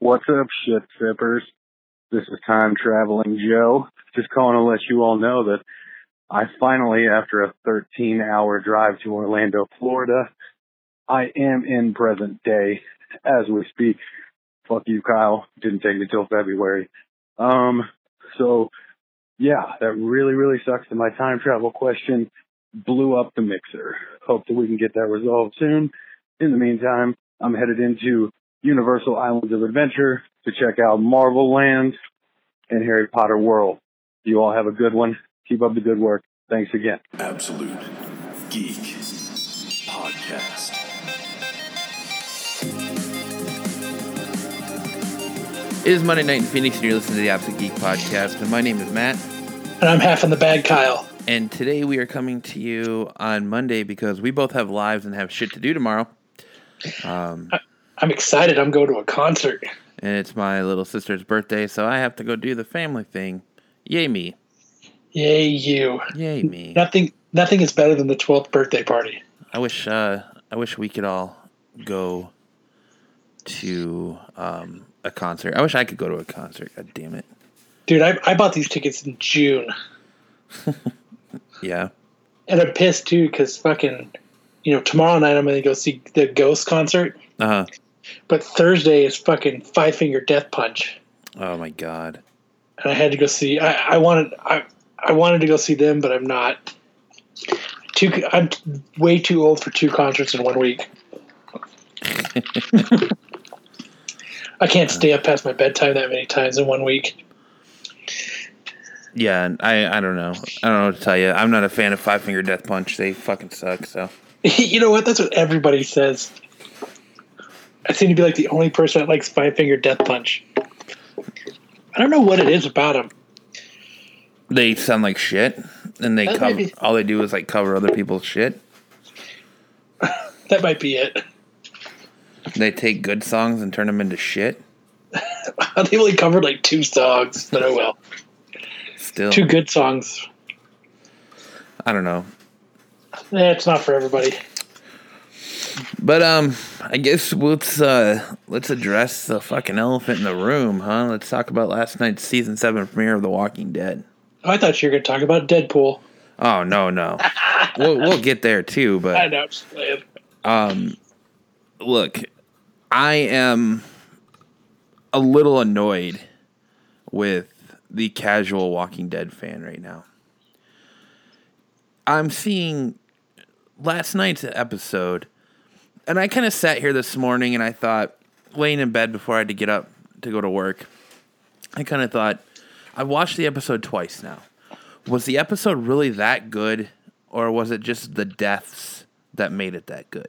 What's up, shit trippers? This is Time Traveling Joe. Just calling to let you all know that I finally, after a 13 hour drive to Orlando, Florida, I am in present day as we speak. Fuck you, Kyle. Didn't take me till February. Um, so yeah, that really, really sucks that my time travel question blew up the mixer. Hope that we can get that resolved soon. In the meantime, I'm headed into Universal Islands of Adventure to check out Marvel Land and Harry Potter World. You all have a good one. Keep up the good work. Thanks again. Absolute Geek Podcast. It is Monday night in Phoenix, and you're listening to the Absolute Geek Podcast. And my name is Matt. And I'm half in the bag, Kyle. And today we are coming to you on Monday because we both have lives and have shit to do tomorrow. Um, I'm excited. I'm going to a concert. and it's my little sister's birthday, so I have to go do the family thing. Yay me! Yay, you. Yay me! Nothing nothing is better than the 12th birthday party. I wish uh, I wish we could all go to um, a concert. I wish I could go to a concert. God damn it! Dude, I, I bought these tickets in June. Yeah. And I'm pissed, too, because fucking, you know, tomorrow night I'm going to go see the Ghost concert. Uh huh. But Thursday is fucking Five Finger Death Punch. Oh my god. And I had to go see, I, I wanted, I, I wanted to go see them, but I'm not. Too. I'm way too old for two concerts in one week. I can't stay up past my bedtime that many times in one week. Yeah, and I I don't know. I don't know what to tell you. I'm not a fan of Five Finger Death Punch. They fucking suck. So you know what? That's what everybody says. I seem to be like the only person that likes Five Finger Death Punch. I don't know what it is about them. they sound like shit, and they That cover. be- All they do is like cover other people's shit. That might be it. They take good songs and turn them into shit. they only covered like two songs, but oh well. Still, Two good songs. I don't know. Eh, it's not for everybody. But um, I guess let's uh let's address the fucking elephant in the room, huh? Let's talk about last night's season seven premiere of The Walking Dead. I thought you were going to talk about Deadpool. Oh no no, we'll we'll get there too. I But know. Just playing. um, look, I am a little annoyed with the casual Walking Dead fan right now. I'm seeing last night's episode, and I kind of sat here this morning and I thought, laying in bed before I had to get up to go to work, I kind of thought, I watched the episode twice now. Was the episode really that good, or was it just the deaths that made it that good?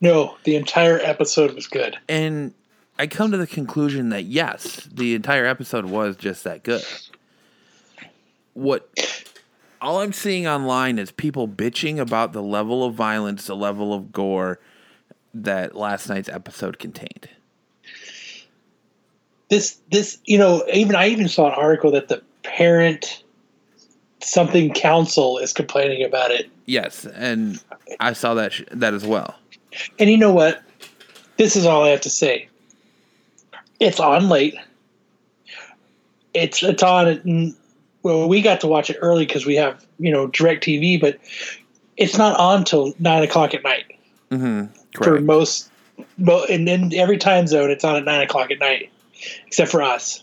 No, the entire episode was good. And I come to the conclusion that yes, the entire episode was just that good. What all I'm seeing online is people bitching about the level of violence, the level of gore that last night's episode contained. This, this, you know, even I even saw an article that the parent something council is complaining about it. Yes, and I saw that sh- that as well. And you know what? This is all I have to say. It's on late. It's it's on. Well, we got to watch it early because we have you know DirecTV, but it's not on till nine o'clock at night Mm-hmm. For Correct. most. Mo- and in every time zone, it's on at nine o'clock at night, except for us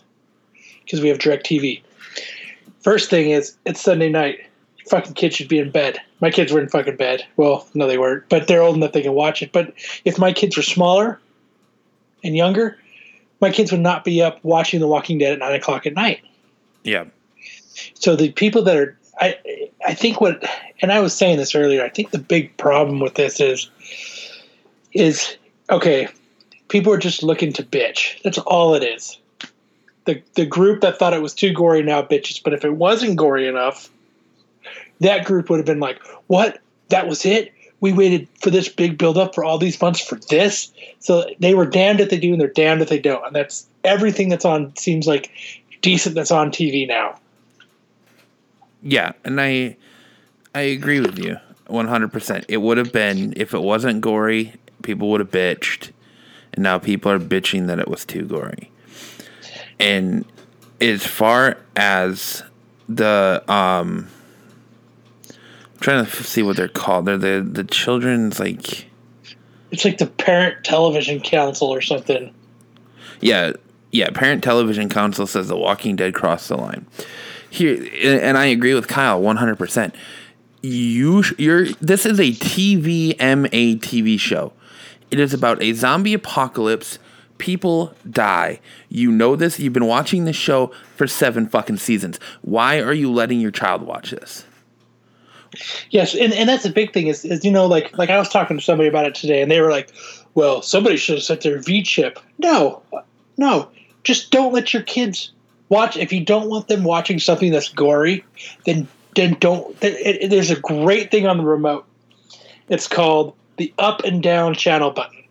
because we have DirecTV. First thing is it's Sunday night. Fucking kids should be in bed. My kids were in fucking bed. Well, no, they weren't, but they're old enough they can watch it. But if my kids were smaller and younger, my kids would not be up watching The Walking Dead at nine o'clock at night. yeah. So the people that are, I, I think what, and I was saying this earlier. I think the big problem with this is, is okay. People are just looking to bitch. That's all it is. The the group that thought it was too gory now bitches. But if it wasn't gory enough, that group would have been like, "What? That was it? We waited for this big build up for all these months for this." So they were damned if they do and they're damned if they don't. And that's everything that's on seems like decent that's on TV now. Yeah, and I I agree with you 100%. It would have been if it wasn't gory, people would have bitched. And now people are bitching that it was too gory. And as far as the um I'm trying to see what they're called. They're the the children's like It's like the Parent Television Council or something. yeah, yeah, Parent Television Council says The Walking Dead crossed the line. Here and I agree with Kyle 100%. You you're this is a TVMA TV show. It is about a zombie apocalypse. People die. You know this. You've been watching this show for 7 fucking seasons. Why are you letting your child watch this? Yes, and, and that's a big thing is, is you know like like I was talking to somebody about it today, and they were like, "Well, somebody should have set their V chip." No, no, just don't let your kids watch. If you don't want them watching something that's gory, then then don't. There, it, it- there's a great thing on the remote. It's called the up and down channel button.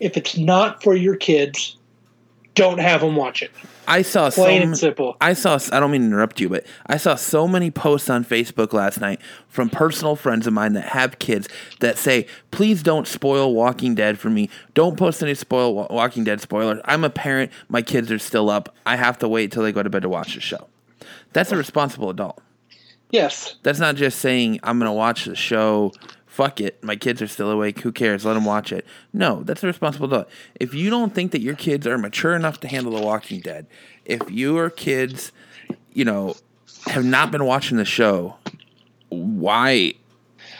If it's not for your kids, don't have them watch it. I saw Plain some, and simple. I saw. I don't mean to interrupt you, but I saw so many posts on Facebook last night from personal friends of mine that have kids that say, "Please don't spoil Walking Dead for me. Don't post any spoil Walking Dead spoilers. I'm a parent. My kids are still up. I have to wait till they go to bed to watch the show." That's a responsible adult. Yes, That's not just saying I'm gonna watch the show. Fuck it, my kids are still awake. Who cares? Let them watch it. No, that's a responsible adult. If you don't think that your kids are mature enough to handle The Walking Dead, if your kids, you know, have not been watching the show, why,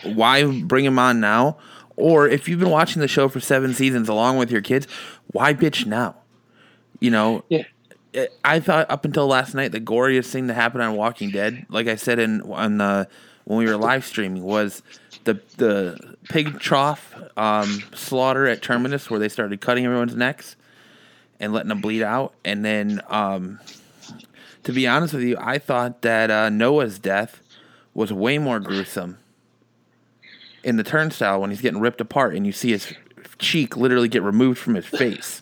why bring them on now? Or if you've been watching the show for seven seasons along with your kids, why bitch now? You know, yeah. I thought up until last night the goriest thing to happen on Walking Dead, like I said in on the when we were live streaming, was the the pig trough um, slaughter at Terminus, where they started cutting everyone's necks and letting them bleed out. And then, um, to be honest with you, I thought that uh, Noah's death was way more gruesome in the turnstile when he's getting ripped apart, and you see his cheek literally get removed from his face.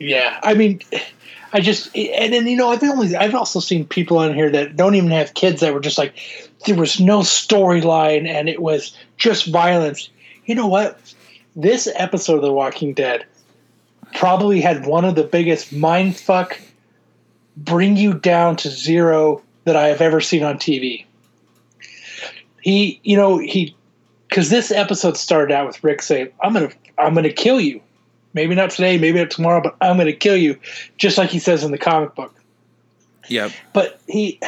Yeah, I mean, I just and then you know I've only I've also seen people on here that don't even have kids that were just like there was no storyline and it was just violence. You know what? This episode of The Walking Dead probably had one of the biggest mind fuck bring you down to zero that I have ever seen on TV. He, you know, he because this episode started out with Rick saying, "I'm gonna, I'm gonna kill you." Maybe not today, maybe not tomorrow, but I'm going to kill you, just like he says in the comic book. Yep. But he,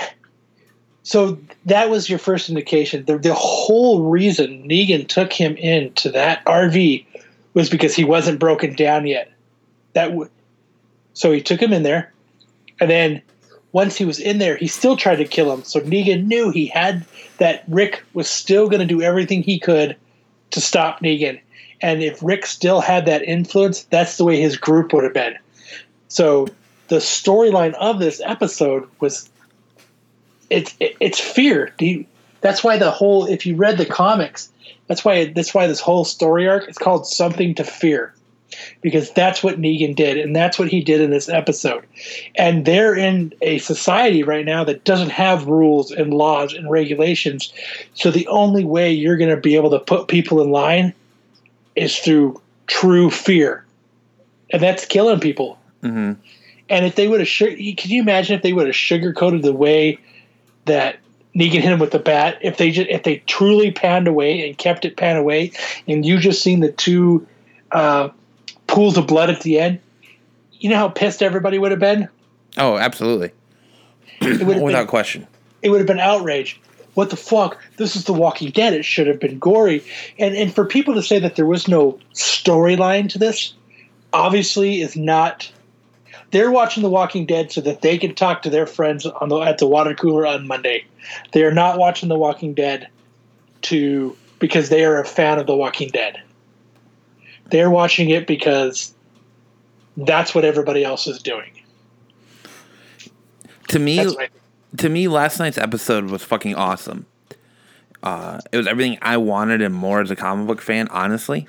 so that was your first indication. The, the whole reason Negan took him into that RV was because he wasn't broken down yet. That w- so he took him in there, and then once he was in there, he still tried to kill him. So Negan knew he had that Rick was still going to do everything he could to stop Negan. And if Rick still had that influence, that's the way his group would have been. So the storyline of this episode was it's it's fear. Do you, that's why the whole if you read the comics, that's why that's why this whole story arc is called something to fear. Because that's what Negan did, and that's what he did in this episode. And they're in a society right now that doesn't have rules and laws and regulations. So the only way you're going to be able to put people in line is through true fear, and that's killing people. hmm And if they would have, can you imagine if they would have sugarcoated the way that Negan hit him with the bat? If they just, if they truly panned away and kept it panned away, and you just seen the two uh, pools of blood at the end, you know how pissed everybody would have been. Oh, absolutely. It would have Without been, question. it would have been outrage. What the fuck? This is The Walking Dead. It should have been gory. And and for people to say that there was no storyline to this, obviously is not. They're watching The Walking Dead so that they can talk to their friends on the at the water cooler on Monday. They are not watching The Walking Dead to because they are a fan of The Walking Dead. They're watching it because that's what everybody else is doing. To me, to me, last night's episode was fucking awesome. Uh, it was everything I wanted and more as a comic book fan. Honestly,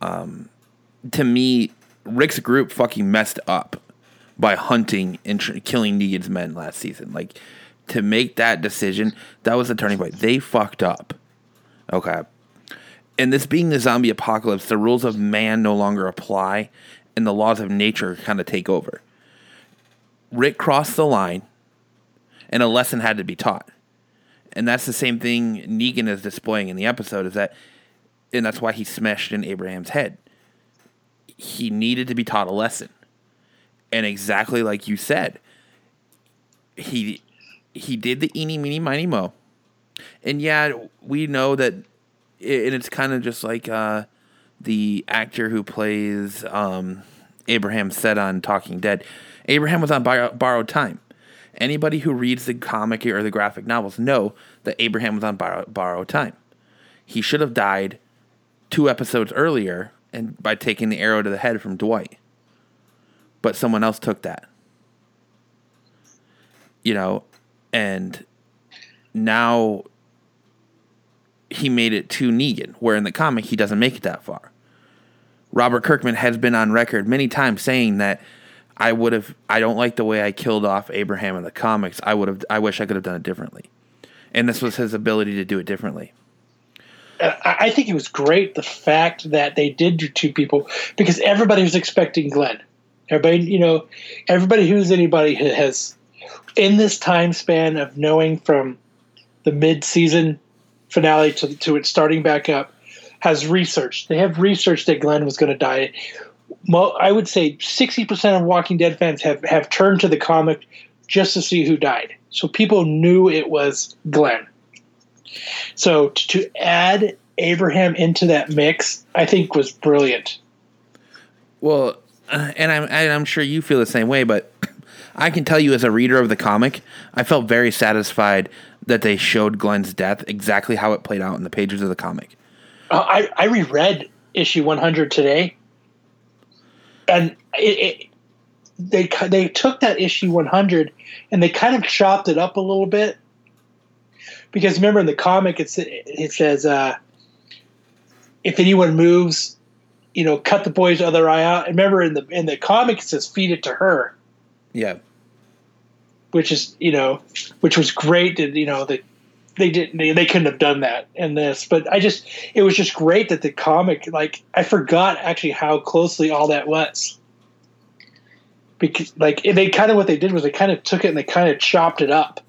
um, to me, Rick's group fucking messed up by hunting and tr- killing Negan's men last season. Like to make that decision, that was the turning point. They fucked up. Okay. And this being the zombie apocalypse, the rules of man no longer apply. and the laws of nature kind of take over. Rick crossed the line, and a lesson had to be taught. And that's the same thing Negan is displaying in the episode is that and that's why he smashed in Abraham's head. He needed to be taught a lesson. And exactly like you said, he he did the eeny meeny miny mo. And yeah, we know that and it's kind of just like uh, the actor who plays um, Abraham said on Talking Dead. Abraham was on borrowed time. Anybody who reads the comic or the graphic novels know that Abraham was on borrow- borrowed time. He should have died two episodes earlier and by taking the arrow to the head from Dwight. But someone else took that. You know, and now he made it to Negan, where in the comic he doesn't make it that far. Robert Kirkman has been on record many times saying that I would have I don't like the way I killed off Abraham in the comics. I would have I wish I could have done it differently. And this was his ability to do it differently. I think it was great the fact that they did do two people because everybody was expecting Glenn. Everybody, you know, everybody who's anybody who has in this time span of knowing from the mid-season finale to to it starting back up has researched. They have researched that Glenn was going to die. I would say sixty percent of Walking Dead fans have have turned to the comic just to see who died. So people knew it was Glenn. So to add Abraham into that mix, I think was brilliant. Well, uh, and I'm and I'm sure you feel the same way, but I can tell you as a reader of the comic, I felt very satisfied that they showed Glenn's death exactly how it played out in the pages of the comic. Uh, I I reread issue 100 today, and it, it they they took that issue 100 and they kind of chopped it up a little bit because remember in the comic it's it says uh, if anyone moves, you know, cut the boy's other eye out. And remember in the in the comic it says feed it to her. Yeah. which is you know which was great that you know that they didn't they, they couldn't have done that in this but i just it was just great that the comic like i forgot actually how closely all that was because like they kind of what they did was they kind of took it and they kind of chopped it up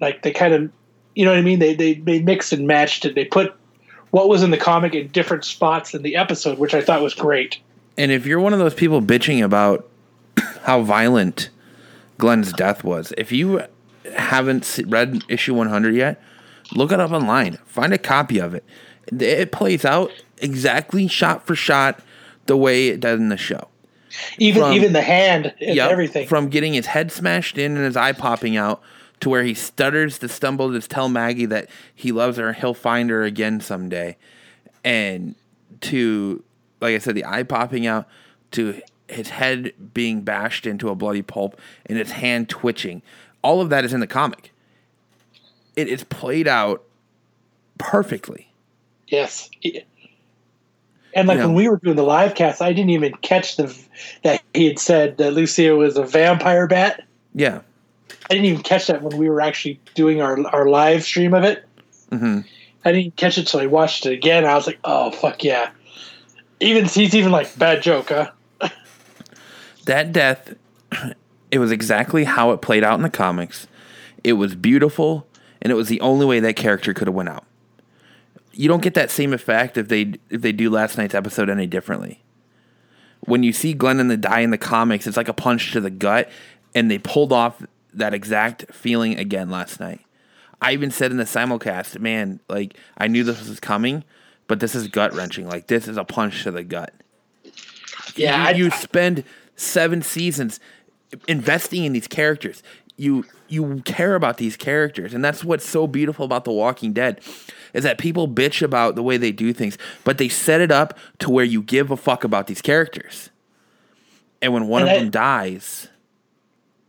like they kind of you know what i mean they they, they mixed and matched it they put what was in the comic in different spots in the episode which i thought was great And if you're one of those people bitching about how violent Glenn's death was, if you haven't read issue 100 yet, look it up online. Find a copy of it. It plays out exactly shot for shot the way it does in the show. even From- even the hand and Yep, everything From getting his head smashed in and his eye popping out to where he stutters to stumble to tell Maggie that he loves her, he'll find her again someday. And to, like I said, the eye popping out to his head being bashed into a bloody pulp and his hand twitching. All of that is in the comic. It is played out perfectly. Yes. And like when we were doing the live cast, I didn't even catch the that he had said that Lucille was a vampire bat. Yeah. I didn't even catch that when we were actually doing our our live stream of it. Mhm. I didn't catch it, so I watched it again. I was like, "Oh fuck yeah!" Even he's even like bad joke, huh? that death it was exactly how it played out in the comics it was beautiful and it was the only way that character could have went out you don't get that same effect if they if they do last night's episode any differently when you see glenn and the die in the comics it's like a punch to the gut and they pulled off that exact feeling again last night i even said in the simulcast man like i knew this was coming but this is gut wrenching like this is a punch to the gut Yeah, I, you, you spend seven seasons investing in these characters. You you care about these characters, and that's what's so beautiful about The Walking Dead, is that people bitch about the way they do things, but they set it up to where you give a fuck about these characters. And when one And of I- them dies,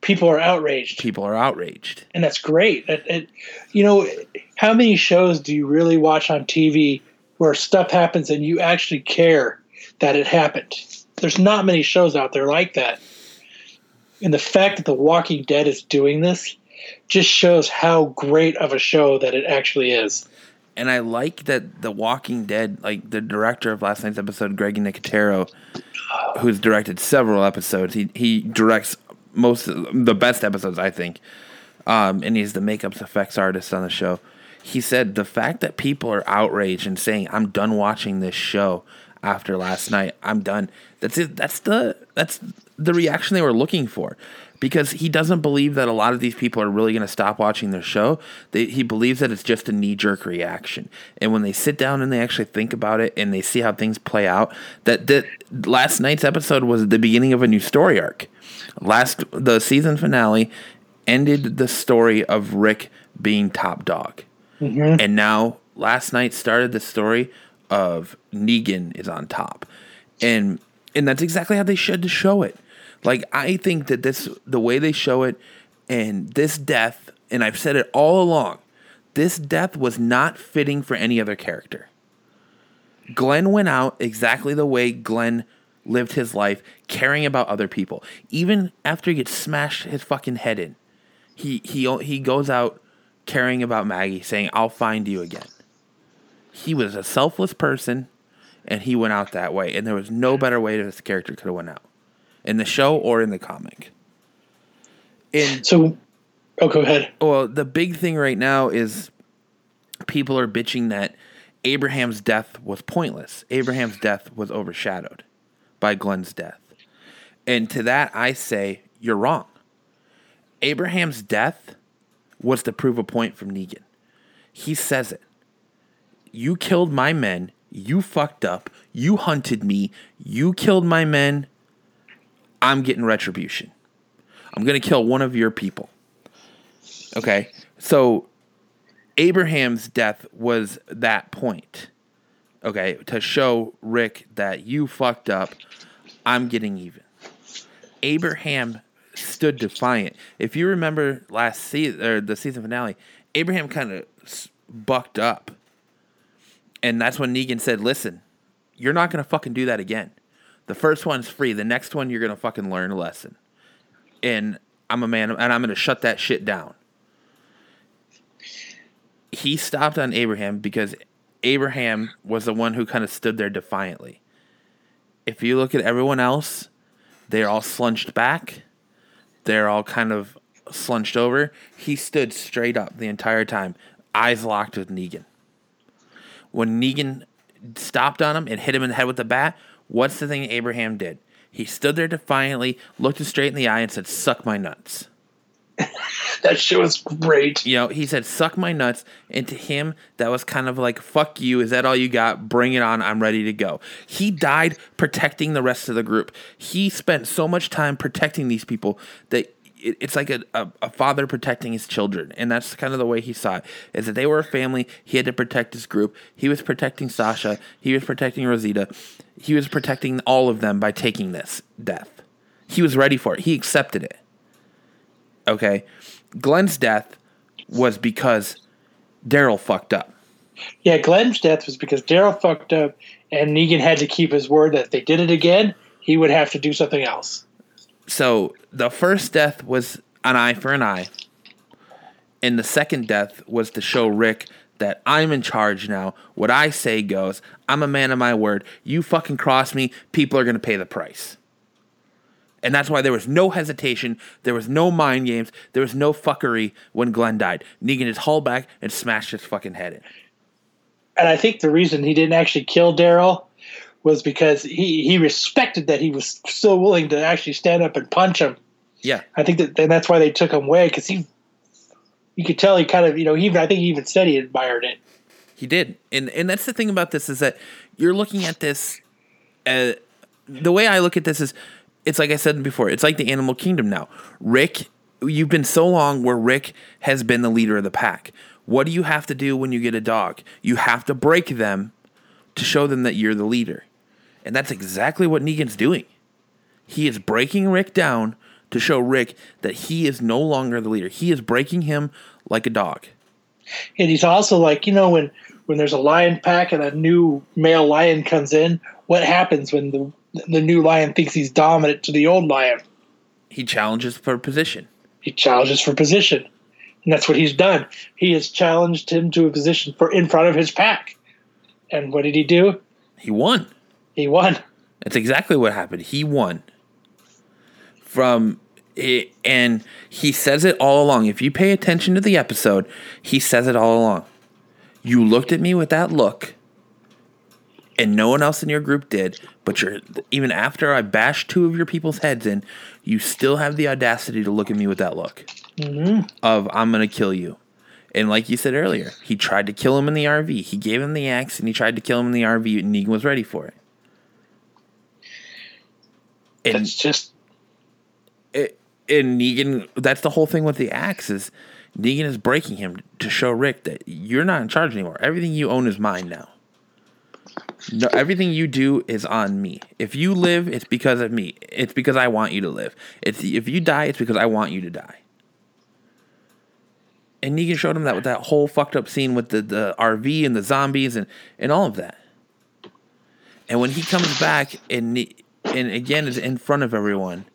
people are outraged, people are outraged. and that's great. It, it, you know, how many shows do you really watch on TV where stuff happens and you actually care that it happened? There's not many shows out there like that. And the fact that The Walking Dead is doing this just shows how great of a show that it actually is. and I like that The Walking Dead, like the director of last night's episode, Greg Nicotero, who's directed several episodes. He he directs most the best episodes, I think. Um, and he's the makeups effects artist on the show. He said the fact that people are outraged and saying, "I'm done watching this show after last night. I'm done." That's it. That's the that's the reaction they were looking for, because he doesn't believe that a lot of these people are really going to stop watching their show. They, he believes that it's just a knee jerk reaction, and when they sit down and they actually think about it and they see how things play out, that that last night's episode was the beginning of a new story arc. Last the season finale ended the story of Rick being top dog. Mm-hmm. And now last night started the story of Negan is on top. And and that's exactly how they should show it. Like I think that this the way they show it and this death, and I've said it all along, this death was not fitting for any other character. Glenn went out exactly the way Glenn lived his life, caring about other people. Even after he gets smashed his fucking head in, he he he goes out caring about Maggie, saying, "I'll find you again." He was a selfless person, and he went out that way. And there was no better way that this character could have went out in the show or in the comic. And So, oh, go ahead. well, the big thing right now is people are bitching that Abraham's death was pointless. Abraham's death was overshadowed by Glenn's death. And to that, I say, you're wrong. Abraham's death was to prove a point from Negan. He says it. You killed my men. You fucked up. You hunted me. You killed my men. I'm getting retribution. I'm going to kill one of your people. Okay. So Abraham's death was that point. Okay. To show Rick that you fucked up. I'm getting even. Abraham stood defiant. If you remember last season or the season finale, Abraham kind of bucked up. And that's when Negan said, "Listen, you're not going to fucking do that again. The first one's free. The next one you're going to fucking learn a lesson." And I'm a man and I'm going to shut that shit down. He stopped on Abraham because Abraham was the one who kind of stood there defiantly. If you look at everyone else, they're all slunched back. They're all kind of slunched over. He stood straight up the entire time, eyes locked with Negan. When Negan stopped on him and hit him in the head with the bat, what's the thing Abraham did? He stood there defiantly, looked him straight in the eye, and said, Suck my nuts. That shit was great. You know, he said, Suck my nuts. And to him, that was kind of like, Fuck you. Is that all you got? Bring it on. I'm ready to go. He died protecting the rest of the group. He spent so much time protecting these people that it- it's like a, a, a father protecting his children. And that's kind of the way he saw it is that they were a family. He had to protect his group. He was protecting Sasha. He was protecting Rosita. He was protecting all of them by taking this death. He was ready for it. He accepted it. Okay. Glenn's death was because Daryl fucked up. Yeah, Glenn's death was because Daryl fucked up, and Negan had to keep his word that if they did it again, he would have to do something else. So the first death was an eye for an eye. And the second death was to show Rick that I'm in charge now. What I say goes. I'm a man of my word. You fucking cross me, people are to pay the price. And that's why there was no hesitation. There was no mind games. There was no fuckery when Glenn died. Negan just hauled back and smashed his fucking head in. And I think the reason he didn't actually kill Daryl was because he, he respected that he was still willing to actually stand up and punch him. Yeah. I think that and that's why they took him away because he, you could tell he kind of you know he even I think he even said he admired it. He did, and and that's the thing about this is that you're looking at this. Uh, the way I look at this is, it's like I said before. It's like the animal kingdom now. Rick, you've been so long where Rick has been the leader of the pack. What do you have to do when you get a dog? You have to break them to show them that you're the leader, and that's exactly what Negan's doing. He is breaking Rick down to show Rick that he is no longer the leader. He is breaking him like a dog. And he's also like you know when when there's a lion pack and a new male lion comes in, what happens when the the new lion thinks he's dominant to the old lion? He challenges for position. He challenges for position. And that's what he's done. He has challenged him to a position for in front of his pack. And what did he do? He won. He won. That's exactly what happened. He won. From it, and he says it all along. If you pay attention to the episode, he says it all along. You looked at me with that look, and no one else in your group did. But you're even after I bashed two of your people's heads in, you still have the audacity to look at me with that look mm-hmm. of I'm gonna kill you. And like you said earlier, he tried to kill him in the RV. He gave him the axe and he tried to kill him in the RV, and Negan was ready for it. And That's just it, and Negan, that's the whole thing with the axe is Negan is breaking him to show Rick that you're not in charge anymore. Everything you own is mine now. No, everything you do is on me. If you live, it's because of me. It's because I want you to live. It's if you die, it's because I want you to die. And Negan showed him that with that whole fucked up scene with the, the RV and the zombies and, and all of that. And when he comes back and and again is in front of everyone,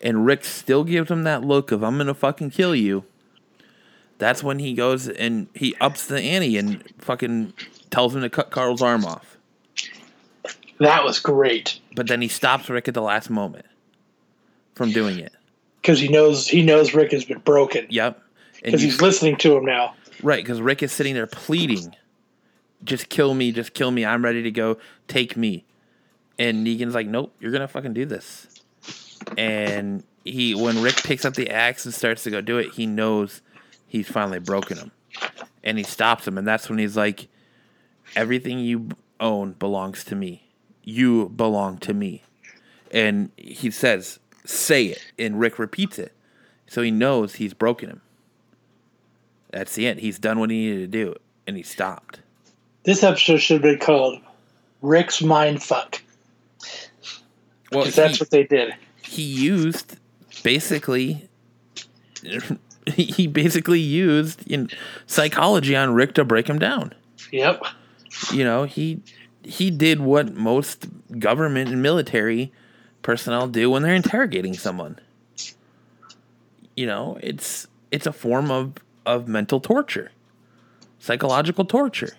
and Rick still gives him that look of I'm gonna fucking kill you. That's when he goes and he ups the ante and fucking tells him to cut Carl's arm off. that was great. But then he stops Rick at the last moment from doing it. Because he knows he knows Rick has been broken. Yep. And Because he's listening to him now. right, because Rick is sitting there pleading, "Just kill me, just kill me. I'm ready to go. Take me." And Negan's like, "Nope, you're gonna fucking do this." And he, when Rick picks up the axe and starts to go do it, he knows he's finally broken him, and he stops him, and that's when he's like, "Everything you own belongs to me. You belong to me." And he says, "Say it," and Rick repeats it, so he knows he's broken him. That's the end. He's done what he needed to do, and he stopped. This episode should been called Rick's Mind Fuck. Well, Because that's what they did. he used basically. He basically used in psychology on Rick to break him down. Yep. You know, he he did what most government and military personnel do when they're interrogating someone. You know, it's it's a form of of mental torture, psychological torture.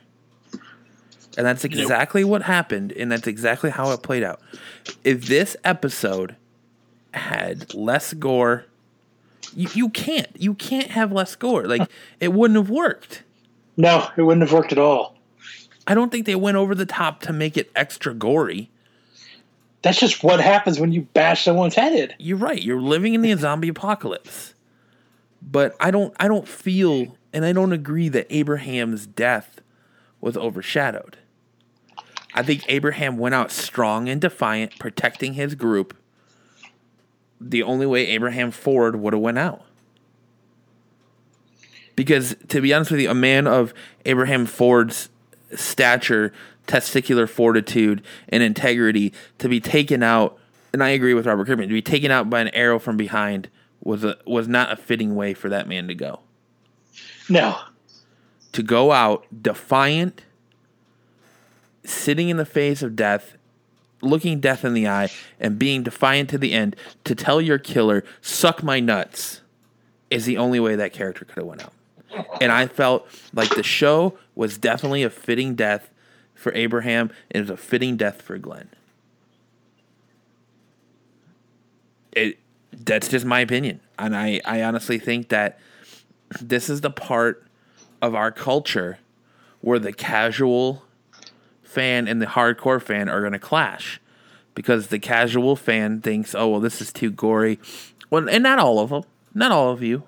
And that's exactly what happened, and that's exactly how it played out. If this episode had less gore, you, you can't you can't have less gore. Like it wouldn't have worked. No, it wouldn't have worked at all. I don't think they went over the top to make it extra gory. That's just what happens when you bash someone's head in. You're right. You're living in the zombie apocalypse. But I don't I don't feel and I don't agree that Abraham's death was overshadowed. I think Abraham went out strong and defiant, protecting his group. The only way Abraham Ford would have went out. Because to be honest with you, a man of Abraham Ford's stature, testicular fortitude, and integrity to be taken out, and I agree with Robert Kirkman, to be taken out by an arrow from behind was a was not a fitting way for that man to go. No. To go out defiant, sitting in the face of death, looking death in the eye, and being defiant to the end, to tell your killer, suck my nuts, is the only way that character could have went out. And I felt like the show was definitely a fitting death for Abraham, and it was a fitting death for Glenn. It that's just my opinion. And I, I honestly think that this is the part of our culture where the casual fan and the hardcore fan are going to clash because the casual fan thinks, oh, well, this is too gory. Well, and not all of them, not all of you,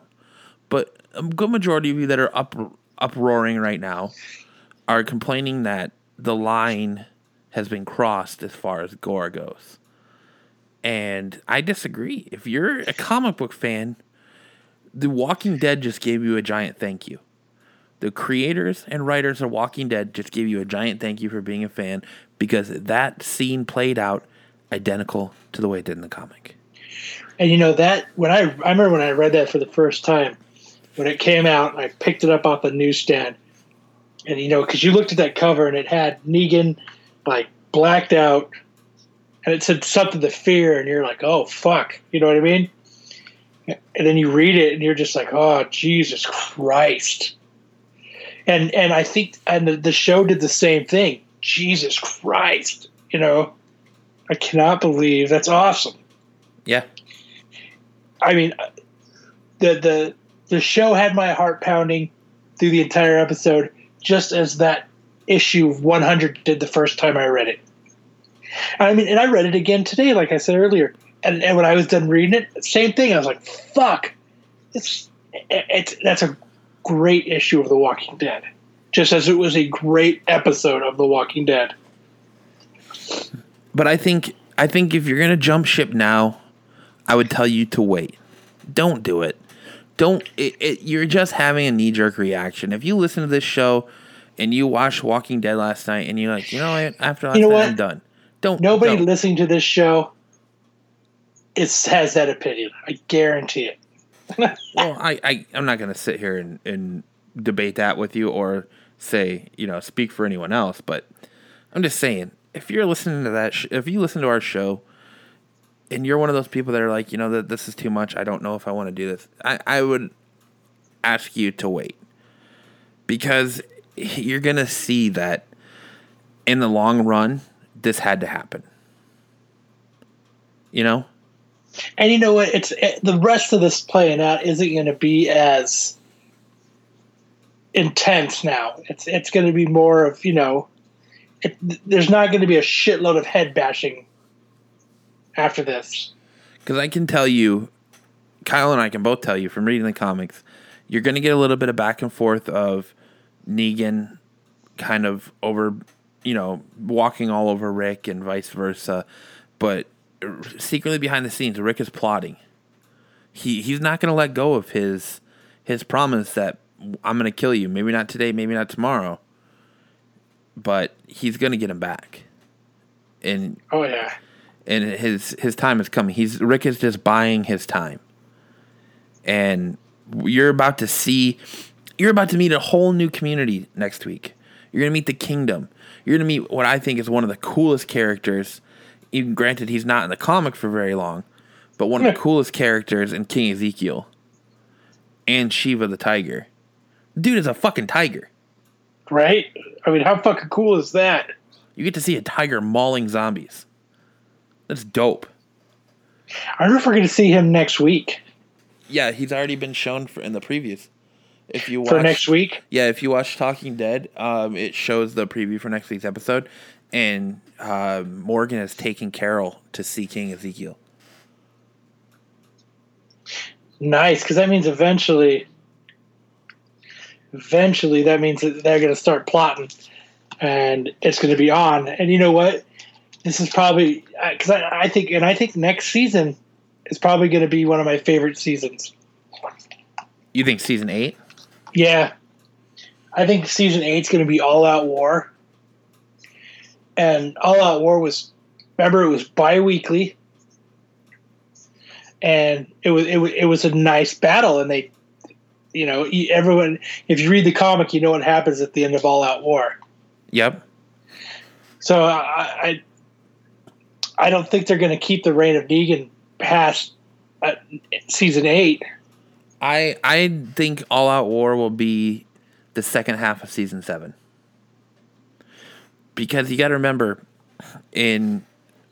but a good majority of you that are up uproaring right now are complaining that the line has been crossed as far as gore goes. And I disagree. If you're a comic book fan, The Walking Dead just gave you a giant thank you. The creators and writers of Walking Dead just gave you a giant thank you for being a fan because that scene played out identical to the way it did in the comic. And you know that when I I remember when I read that for the first time, when it came out, I picked it up off the newsstand, and you know because you looked at that cover and it had Negan like blacked out, and it said something to fear, and you're like, oh fuck, you know what I mean? and then you read it and you're just like, oh Jesus Christ. And and I think and the, the show did the same thing. Jesus Christ, you know, I cannot believe that's awesome. Yeah. I mean, uh, the the the show had my heart pounding through the entire episode, just as that issue 100 did the first time I read it. I mean, and I read it again today, like I said earlier, and, and when I was done reading it, same thing. I was like, "Fuck, it's it's that's a great issue of The Walking Dead." Just as it was a great episode of The Walking Dead. But I think I think if you're gonna jump ship now, I would tell you to wait. Don't do it. Don't. It, it, you're just having a knee jerk reaction. If you listen to this show and you watched Walking Dead last night and you're like, you know what? After last You know night? I'm done. Don't. Nobody don't. listening to this show It has that opinion. I guarantee it. Well, I, I I'm not gonna sit here and, and debate that with you or say you know speak for anyone else, but I'm just saying if you're listening to that, sh- if you listen to our show, and you're one of those people that are like, you know, that this is too much. I don't know if I want to do this. I I would ask you to wait because you're gonna see that in the long run, this had to happen. You know. And you know what? It's it, the rest of this playing out isn't going to be as intense now. It's it's going to be more of you know, it, there's not going to be a shitload of head bashing after this. Because I can tell you, Kyle and I can both tell you from reading the comics, you're going to get a little bit of back and forth of Negan kind of over, you know, walking all over Rick and vice versa. But secretly behind the scenes, Rick is plotting. He he's not going to let go of his his promise that I'm going to kill you. Maybe not today, maybe not tomorrow, but he's going to get him back. And Oh yeah, and his his time is coming. He's Rick is just buying his time, and you're about to see, you're about to meet a whole new community next week. You're gonna meet the Kingdom. You're gonna meet what I think is one of the coolest characters. Even granted, he's not in the comic for very long, but one of the coolest characters in King Ezekiel, and Shiva the Tiger. Dude is a fucking tiger. right. I mean, how fucking cool is that? You get to see a tiger mauling zombies. That's dope. I wonder if we're going to see him next week Yeah, he's already been shown for in the previews. If you watch, for next week. yeah, if you watch Talking Dead, um, it shows the preview for next week's episode, and uh, Morgan is taking Carol to see King Ezekiel. Nice, because that means eventually, eventually that means that they're going to start plotting, and it's going to be on. And you know what? This is probably because I, I think, and I think next season is probably going to be one of my favorite seasons. You think season eight? Yeah, I think season eight's going to be all out war, and all out war was remember it was bi-weekly and it was it was it was a nice battle and they you know everyone if you read the comic you know what happens at the end of all out war Yep. so i i, I don't think they're going to keep the reign of negan past uh, season 8 I I think All Out War will be the second half of season seven. Because you got to remember, in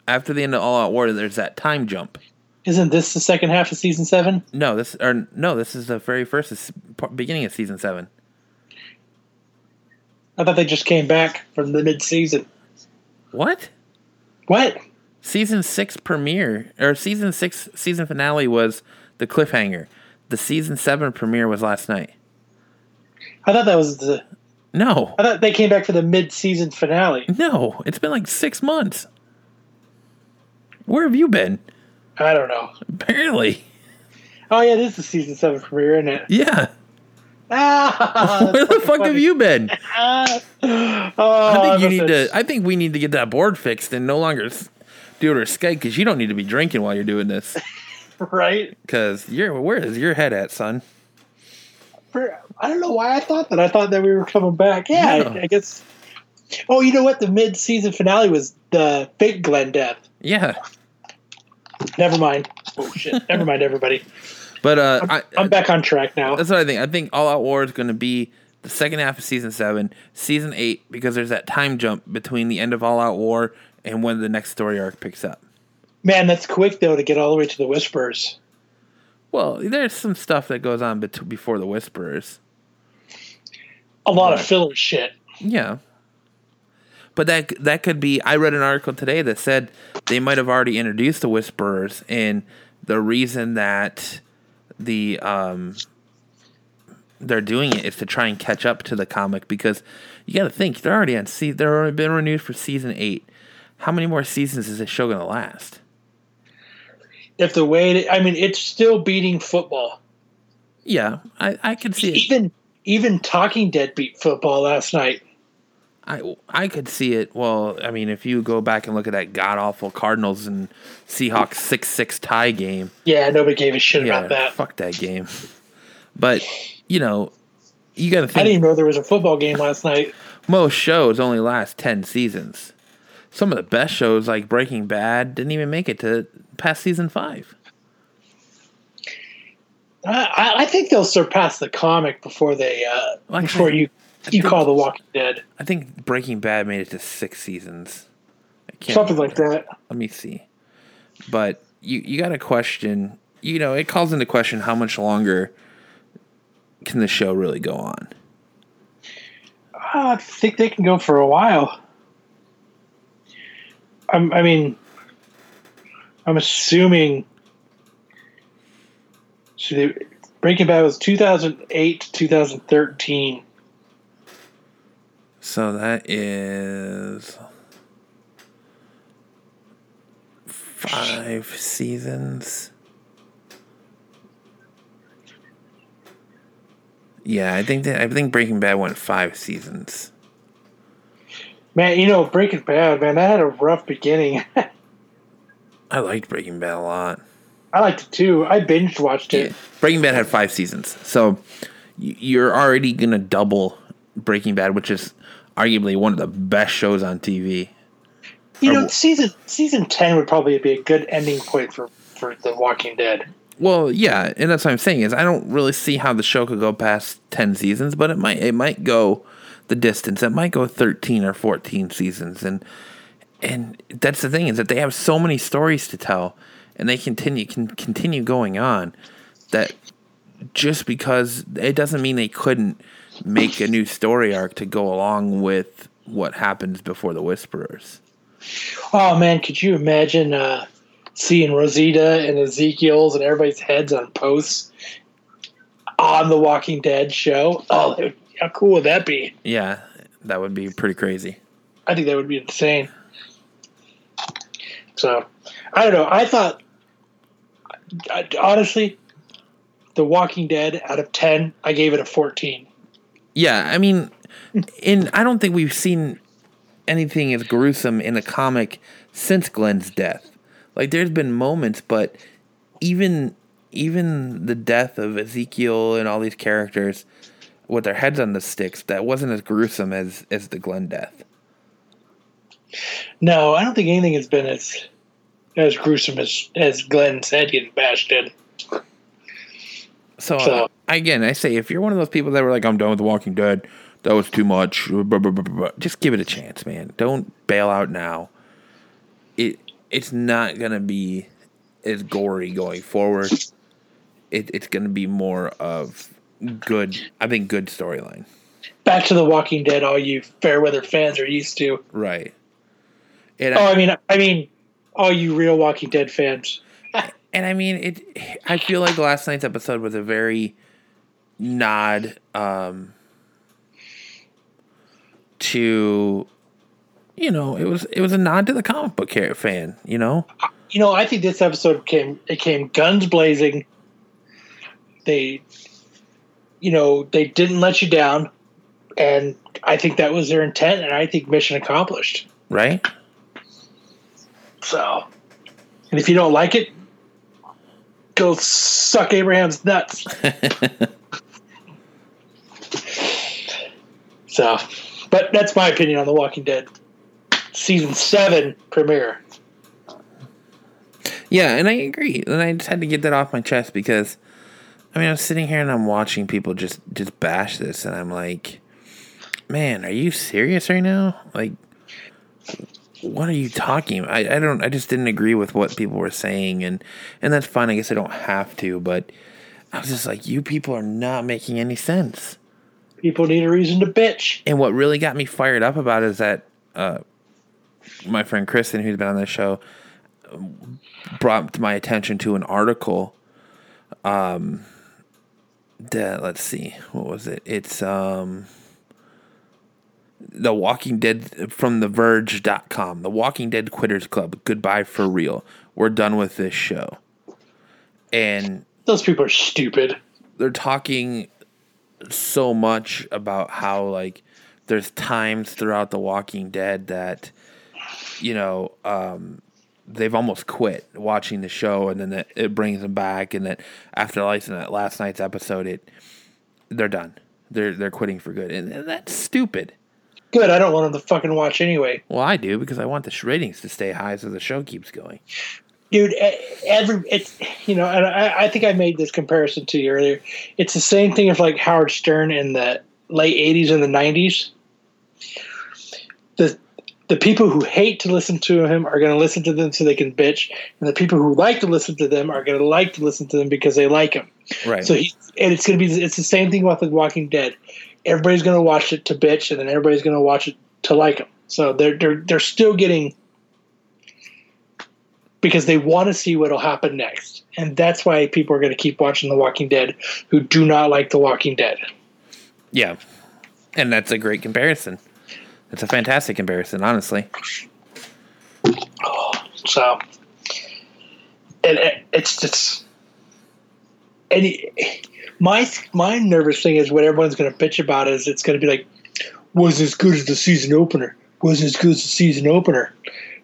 after the end of All Out War, there's that time jump. isn't this the second half of season 7 No, this or no, this is the very first beginning of season seven. i thought they just came back from the mid-season What? what Season six premiere or season six season finale was the cliffhanger. The season seven premiere was last night. i thought that was the No, i thought they came back for the mid-season finale no, it's been like six months. Where have you been? i don't know Apparently, oh yeah this is the season 7 premiere isn't it yeah. ah, Where the fuck have you been? Oh, I think you need to. I think we need to get that board fixed and no longer do it or Skype because you don't need to be drinking while you're doing this. right Because you're where is your head at, son? For- I don't know why I thought that. I thought that we were coming back. Yeah, No. I, I guess. Oh, you know what? The mid-season finale was the fake Glenn death. Yeah, Never mind. Oh shit. Never mind, everybody. But uh, I, I'm back on track now. That's what I think. I think All Out War is going to be the second half of season seven, season eight, because there's that time jump between the end of All Out War and when the next story arc picks up. Man, that's quick though to get all the way to the Whispers. Well, there's some stuff that goes on bet- before the Whisperers. A lot Right. of filler shit. Yeah. But that that could be. I read an article today that said they might have already introduced the Whisperers, and the reason that the um they're doing it is to try and catch up to the comic because you got to think they're already on see they're already been renewed for season eight. How many more seasons is this show going to last? If the way it, I mean, it's still beating football. Yeah, I I could see it. Even even Talking Dead beat football last night. I I could see it. Well, I mean, if you go back and look at that god awful Cardinals and Seahawks six six tie game, Yeah, nobody gave a shit yeah, about that. fuck that game. But you know, you got to think. I didn't know there was a football game last night. most shows only last ten seasons. Some of the best shows like Breaking Bad didn't even make it to past season five. I, I- think they'll surpass the comic before they uh, Well, before you you think- call The Walking Dead I think Breaking Bad made it to six seasons. I can't something like that. let me see. But you you got to question. You know, it calls into question how much longer can the show really go on. I think they can go for a while. I'm, I mean, I'm assuming. So Breaking Bad was 2008 to 2013. So that is five seasons. Yeah, I think that I think Breaking Bad went five seasons. Man, you know, Breaking Bad, man, that had a rough beginning. I liked Breaking Bad a lot. I liked it too. I binge watched it. Breaking Bad had five seasons, so you're already gonna double Breaking Bad, which is arguably one of the best shows on TV. You know, Or- season season ten would probably be a good ending point for for The Walking Dead. Well, yeah, and that's what I'm saying is I don't really see how the show could go past ten seasons, but it might it might go the distance. It might go thirteen or fourteen seasons, and and that's the thing is that they have so many stories to tell, and they continue can continue going on. That just because it doesn't mean they couldn't make a new story arc to go along with what happens before the Whisperers. Oh man, could you imagine uh, seeing Rosita and Ezekiel's and everybody's heads on posts on the Walking Dead show? Oh, would- how cool would that be? Yeah, that would be pretty crazy. I think that would be insane. So, I don't know. I thought, I, honestly, The Walking Dead out of 10, I gave it a 14. Yeah, I mean, in I don't think we've seen anything as gruesome in a comic since Glenn's death. Like, there's been moments, but even even the death of Ezekiel and all these characters with their heads on the sticks, that wasn't as gruesome as as the Glenn death. No, I don't think anything has been as as gruesome as, as Glenn's head getting bashed in. So, So- uh, again, I say if you're one of those people that were like, "I'm done with The Walking Dead," that was too much. Just give it a chance, man. Don't bail out now. It it's not gonna be as gory going forward. It, it's gonna be more of good. I think good storyline. Back to The Walking Dead, all you Fairweather fans are used to. Right. And Oh, I, I mean, I mean, all you real Walking Dead fans. and I mean it. I feel like last night's episode was a very nod um, to you know it was it was a nod to the comic book fan you know You know, I think this episode came it came guns blazing. They, you know, they didn't let you down, and I think that was their intent, and I think mission accomplished. right So, and if you don't like it, go suck Abraham's nuts. so, but that's my opinion on The Walking Dead season seven premiere. Yeah, and I agree. And I just had to get that off my chest because I mean, I'm sitting here and I'm watching people just just bash this and I'm like, "Man, are you serious right now?" Like what are you talking about? I, I don't I just didn't agree with what people were saying and and that's fine. I guess I don't have to, but I was just like, "You people are not making any sense." People need a reason to bitch. And what really got me fired up about it is that uh, my friend Kristen, who's been on the show, brought my attention to an article. Um, that let's see, what was it? It's um, The Walking Dead from The Verge.com. The Walking Dead Quitters Club. Goodbye for real. We're done with this show. And Those people are stupid. they're talking so much about how like there's times throughout the walking dead that you know um they've almost quit watching the show and then it, it brings them back and that after last, last night's episode it they're done. They're they're quitting for good. And, and that's stupid. Good. I don't want them to fucking watch anyway. well i do because i want the ratings to stay high so the show keeps going. Dude every it's you know and I, I think i made this comparison to you earlier. It's the same thing as like howard stern in the late 80s and the 90s the the people who hate to listen to him are going to listen to them so they can bitch and the people who like to listen to them are going to like to listen to them because they like him. Right. So he and it's going to be it's the same thing with the walking dead. Everybody's going to watch it to bitch and then everybody's going to watch it to like him. So they're they're they're still getting because they want to see what'll happen next. And that's why people are going to keep watching The Walking Dead who do not like The Walking Dead. yeah. And that's a great comparison it's a fantastic comparison honestly So, and it, it's just, and it, my my nervous thing is what everyone's going to bitch about is it's going to be like, was as good as the season opener? Was as good as the season opener?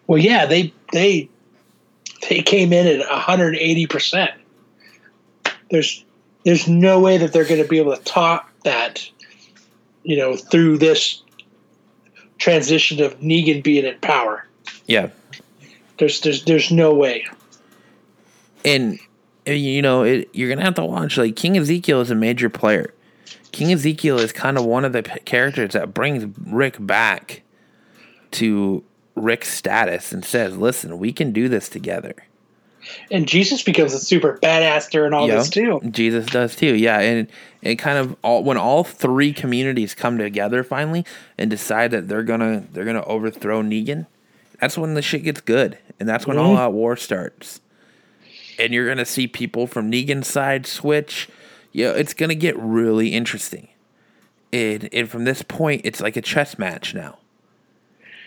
Well, yeah, they they they came in at 180 percent. There's there's no way that they're going to be able to top that, you know, through this transition of Negan being in power. yeah There's there's there's no way. and you know it, you're gonna have to watch like king ezekiel is a major player king ezekiel is kind of one of the p- characters that brings rick back to rick's status and says listen we can do this together And Jesus becomes a super badass during all Yeah. this too. jesus does too yeah and it kind of all when all three communities come together finally and decide that they're gonna they're gonna overthrow negan that's when the shit gets good and that's when all mm-hmm. out war starts and you're gonna see people from Negan's side switch. Yeah, it's gonna get really interesting. And and from this point, it's like a chess match now.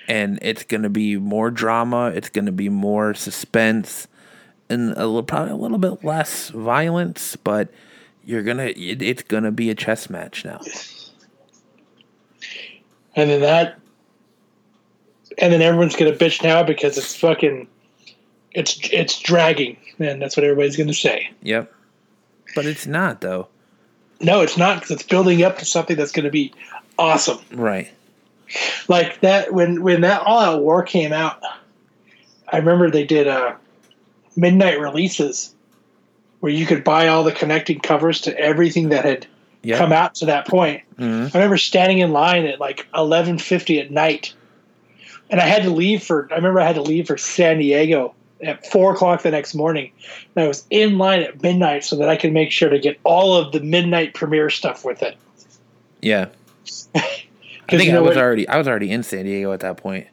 And it's gonna be more drama. It's gonna be more suspense, and a little, probably a little bit less violence. But you're gonna, it, it's gonna be a chess match now. And then that and then everyone's gonna bitch now because it's fucking it's it's dragging. And that's what everybody's gonna say. Yep. But it's not though. No, it's not because it's building up to something that's gonna be awesome. Right. Like that when when that all out war came out, I remember they did uh midnight releases where you could buy all the connecting covers to everything that had Yeah. come out to that point. Mhm. I remember standing in line at like eleven fifty at night, and I had to leave for. I remember I had to leave for San Diego at four o'clock the next morning, and I was in line at midnight so that I could make sure to get all of the midnight premiere stuff with it. Yeah. I think you know I was what- already I was already in San Diego at that point.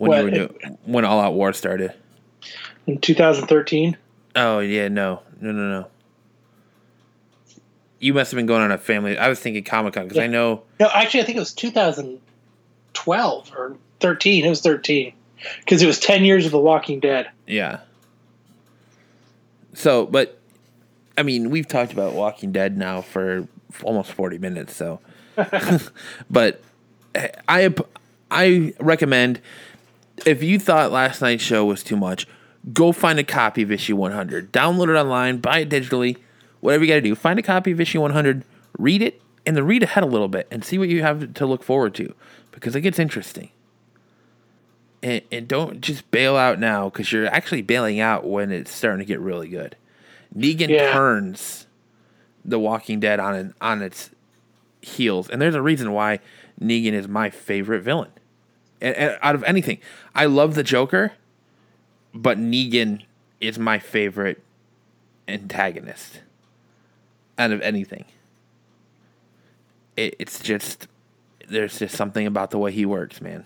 When What, you were doing, when All Out War started. in 2013. Oh yeah, no, no, no, no. You must have been going on a family. I was thinking Comic Con because I know. No, actually, I think it was 2012 or 13. It was 13 because it was 10 years of The Walking Dead. Yeah. So, but I mean, we've talked about Walking Dead now for almost forty minutes. So, but eh, I I recommend if you thought last night's show was too much, go find a copy of issue 100. Download it online, buy it digitally, whatever you got to do. Find a copy of issue 100, read it, and then read ahead a little bit and see what you have to look forward to because it gets interesting. and, and don't just bail out now because you're actually bailing out when it's starting to get really good. Negan Yeah. turns The Walking Dead on an, on its heels, and there's a reason why Negan is my favorite villain. Out of anything, I love the Joker, but Negan is my favorite antagonist. Out of anything, it, it's just there's just something about the way he works, man.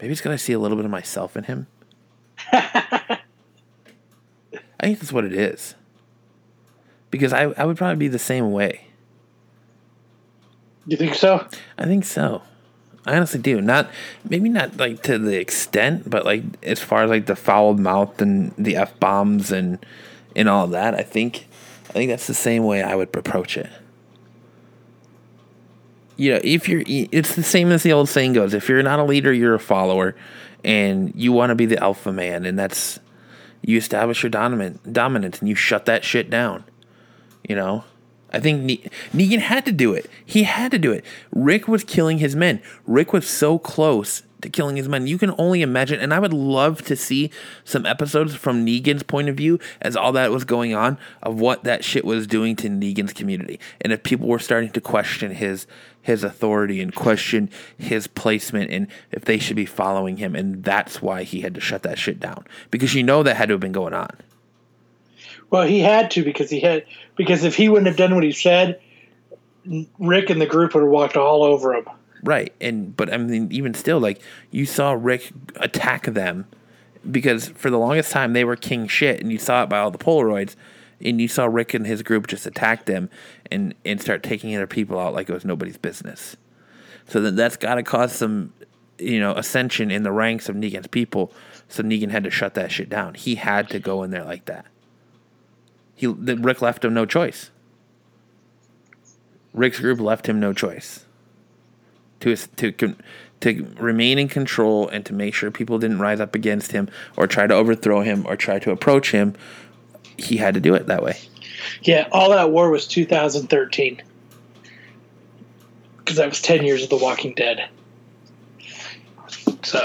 Maybe it's gonna see a little bit of myself in him. I think that's what it is. Because I, I would probably be the same way. You think so? I think so. I honestly do. Not maybe not like to the extent, but like as far as like the foul mouth and the f bombs and and all that, I think I think that's the same way I would approach it. You know, if you're, it's the same as the old saying goes: if you're not a leader, you're a follower, and you want to be the alpha man, and that's you establish your dominant dominance and you shut that shit down. You know, I think ne- Negan had to do it. He had to do it. Rick was killing his men. Rick was so close to killing his men. You can only imagine. And I would love to see some episodes from Negan's point of view as all that was going on of what that shit was doing to Negan's community. And if people were starting to question his his authority and question his placement and if they should be following him. And that's why he had to shut that shit down. Because you know that had to have been going on. Well, he had to because he had because if he wouldn't have done what he said, Rick and the group would have walked all over him. Right. And but I mean even still like you saw Rick attack them because for the longest time they were king shit and you saw it by all the Polaroids and you saw Rick and his group just attack them and and start taking other people out like it was nobody's business. So that that's got to cause some you know ascension in the ranks of Negan's people. So Negan had to shut that shit down. He had to go in there like that. He Rick left him no choice. Rick's group left him no choice to to to remain in control and to make sure people didn't rise up against him or try to overthrow him or try to approach him. He had to do it that way. Yeah, all that war was 2013 because that was 10 years of The Walking Dead. So,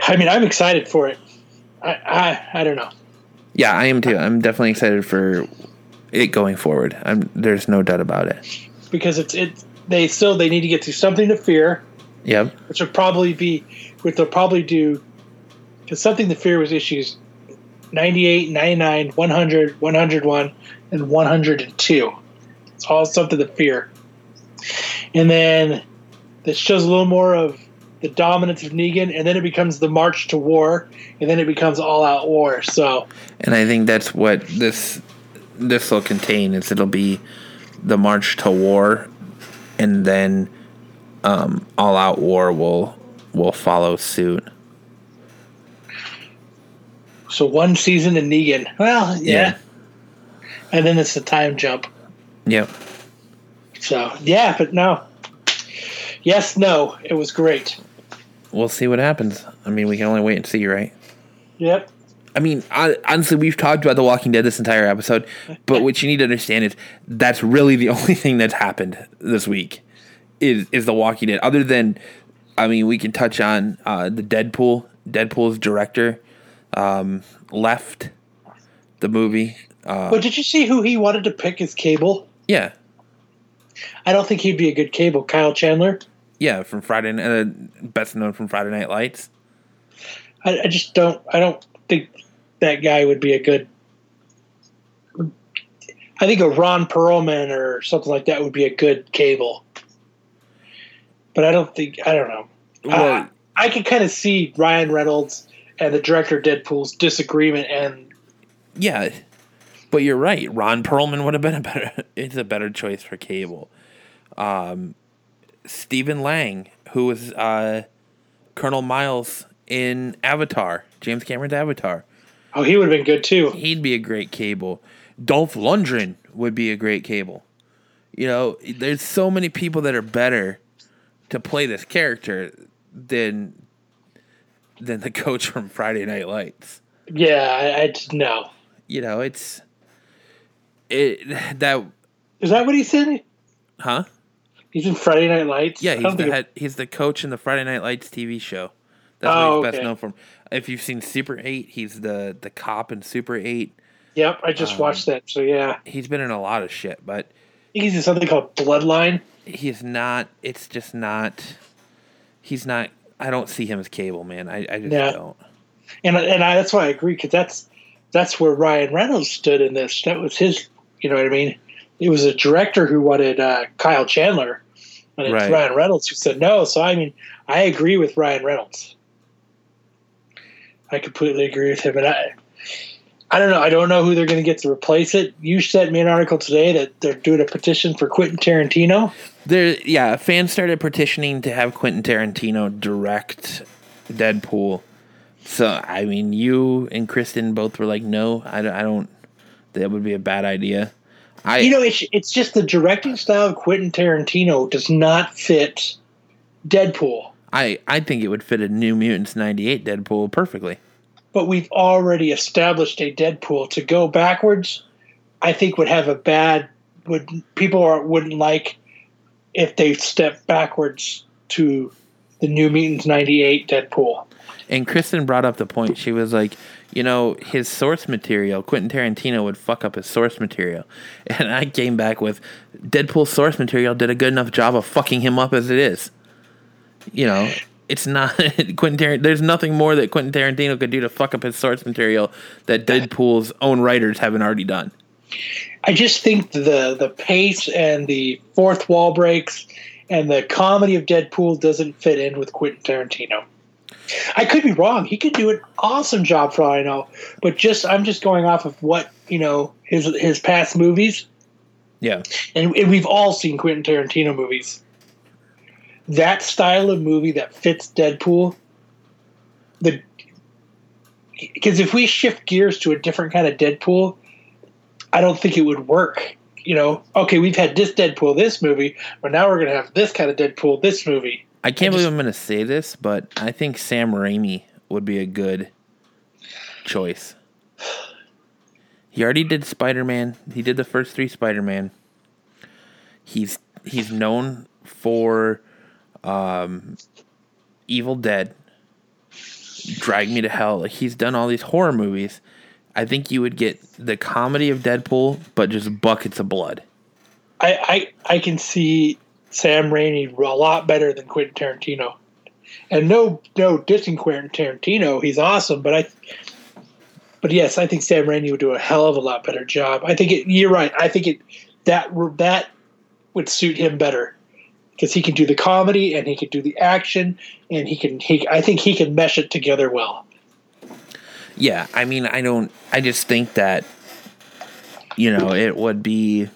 I mean, I'm excited for it. I I, I don't know. Yeah, I am too. I'm definitely excited for it going forward. I'm there's no doubt about it. because it's it they still they need to get to something to fear Yep. which would probably be what they'll probably do because something to fear was issues 98 99 100 101 and 102 it's all something to fear and then this shows a little more of the dominance of negan and then it becomes the march to war and then it becomes all out war so And I think that's what this this will contain is it'll be the march to war and then um, all out war will will follow suit. so one season in negan well yeah, and then it's the time jump Yep. So yeah, but no. Yes, no. It was great. We'll see what happens. I mean, we can only wait and see, right? Yep. I mean, hon- honestly, we've talked about The Walking Dead this entire episode, but what you need to understand is that's really the only thing that's happened this week is is The Walking Dead. Other than, I mean, we can touch on uh, the Deadpool. Deadpool's director um, left the movie. Uh, but did you see who he wanted to pick as Cable? yeah, I don't think he'd be a good Cable. Kyle Chandler. Yeah, from Friday, uh, best known from Friday Night Lights. I, I just don't. I don't think that guy would be a good. I think a Ron Perlman or something like that would be a good Cable. But I don't think. I don't know. Well, Uh, I can kind of see Ryan Reynolds and the director of Deadpool's disagreement and Yeah, but you're right. Ron Perlman would have been a better. It's a better choice for Cable. Um, Stephen Lang, who was uh, Colonel Miles in Avatar, James Cameron's Avatar, oh, he would have been good too. he'd be a great Cable. Dolph Lundgren would be a great Cable. You know, there's so many people that are better to play this character than than the coach from Friday Night Lights. Yeah, I, I no. You know, it's it that Is that what he said? huh. He's in Friday Night Lights. Yeah, he's the head, he's the coach in the Friday Night Lights TV show. That's Oh, what he's best known for. If you've seen Super Eight, he's the the cop in Super Eight. Yep, I just Um, watched that. So yeah, He's been in a lot of shit, but he's in something called Bloodline. he's not. It's just not. He's not. I don't see him as Cable, man. I, I just Yeah. don't. and and I, that's why I agree because that's that's where Ryan Reynolds stood in this. That was his. You know what I mean? It was a director who wanted uh, Kyle Chandler, and it's Right. Ryan Reynolds who said no. So I mean, I agree with Ryan Reynolds. I completely agree with him, and I. I don't know. I don't know who they're going to get to replace it. You sent me an article today that they're doing a petition for Quentin Tarantino. There, yeah, fans started petitioning to have Quentin Tarantino direct Deadpool. So, I mean, you and Kristen both were like, no, I, don't- I don't. That would be a bad idea. I, you know, it's it's just the directing style of Quentin Tarantino does not fit Deadpool. I, I think it would fit a New Mutants '98 Deadpool perfectly. But we've already established a Deadpool. To go backwards, I think would have a bad. Would people are, wouldn't like if they step backwards to the New Mutants '98 Deadpool. And Kristen brought up the point. She was like, you know, his source material, Quentin Tarantino would fuck up his source material. And I came back with Deadpool's source material did a good enough job of fucking him up as it is. You know, it's not Quentin Tarantino. There's nothing more that Quentin Tarantino could do to fuck up his source material that Deadpool's own writers haven't already done. I just think the the pace and the fourth wall breaks and the comedy of Deadpool doesn't fit in with Quentin Tarantino. I could be wrong. He could do an awesome job for all I know, but just I'm just going off of what you know his his past movies, Yeah. and, and we've all seen Quentin Tarantino movies. That style of movie that fits Deadpool, the because if we shift gears to a different kind of Deadpool, I don't think it would work. You know, okay, we've had this Deadpool this movie, but now we're gonna have this kind of Deadpool this movie. I can't I believe just- I'm going to say this, but I think Sam Raimi would be a good choice. He already did Spider Man. He did the first three Spider Man. He's he's known for um, Evil Dead, Drag Me to Hell. He's done all these horror movies. I think you would get the comedy of Deadpool, but just buckets of blood. I I, I can see Sam Raimi a lot better than Quentin Tarantino. And no no dissing Quentin Tarantino, he's awesome, but I but yes, I think Sam Raimi would do a hell of a lot better job. I think it, you're right. I think it that that would suit him better because he can do the comedy and he can do the action and he can he I think he can mesh it together well. Yeah, I mean, I don't. I just think that you know it would be.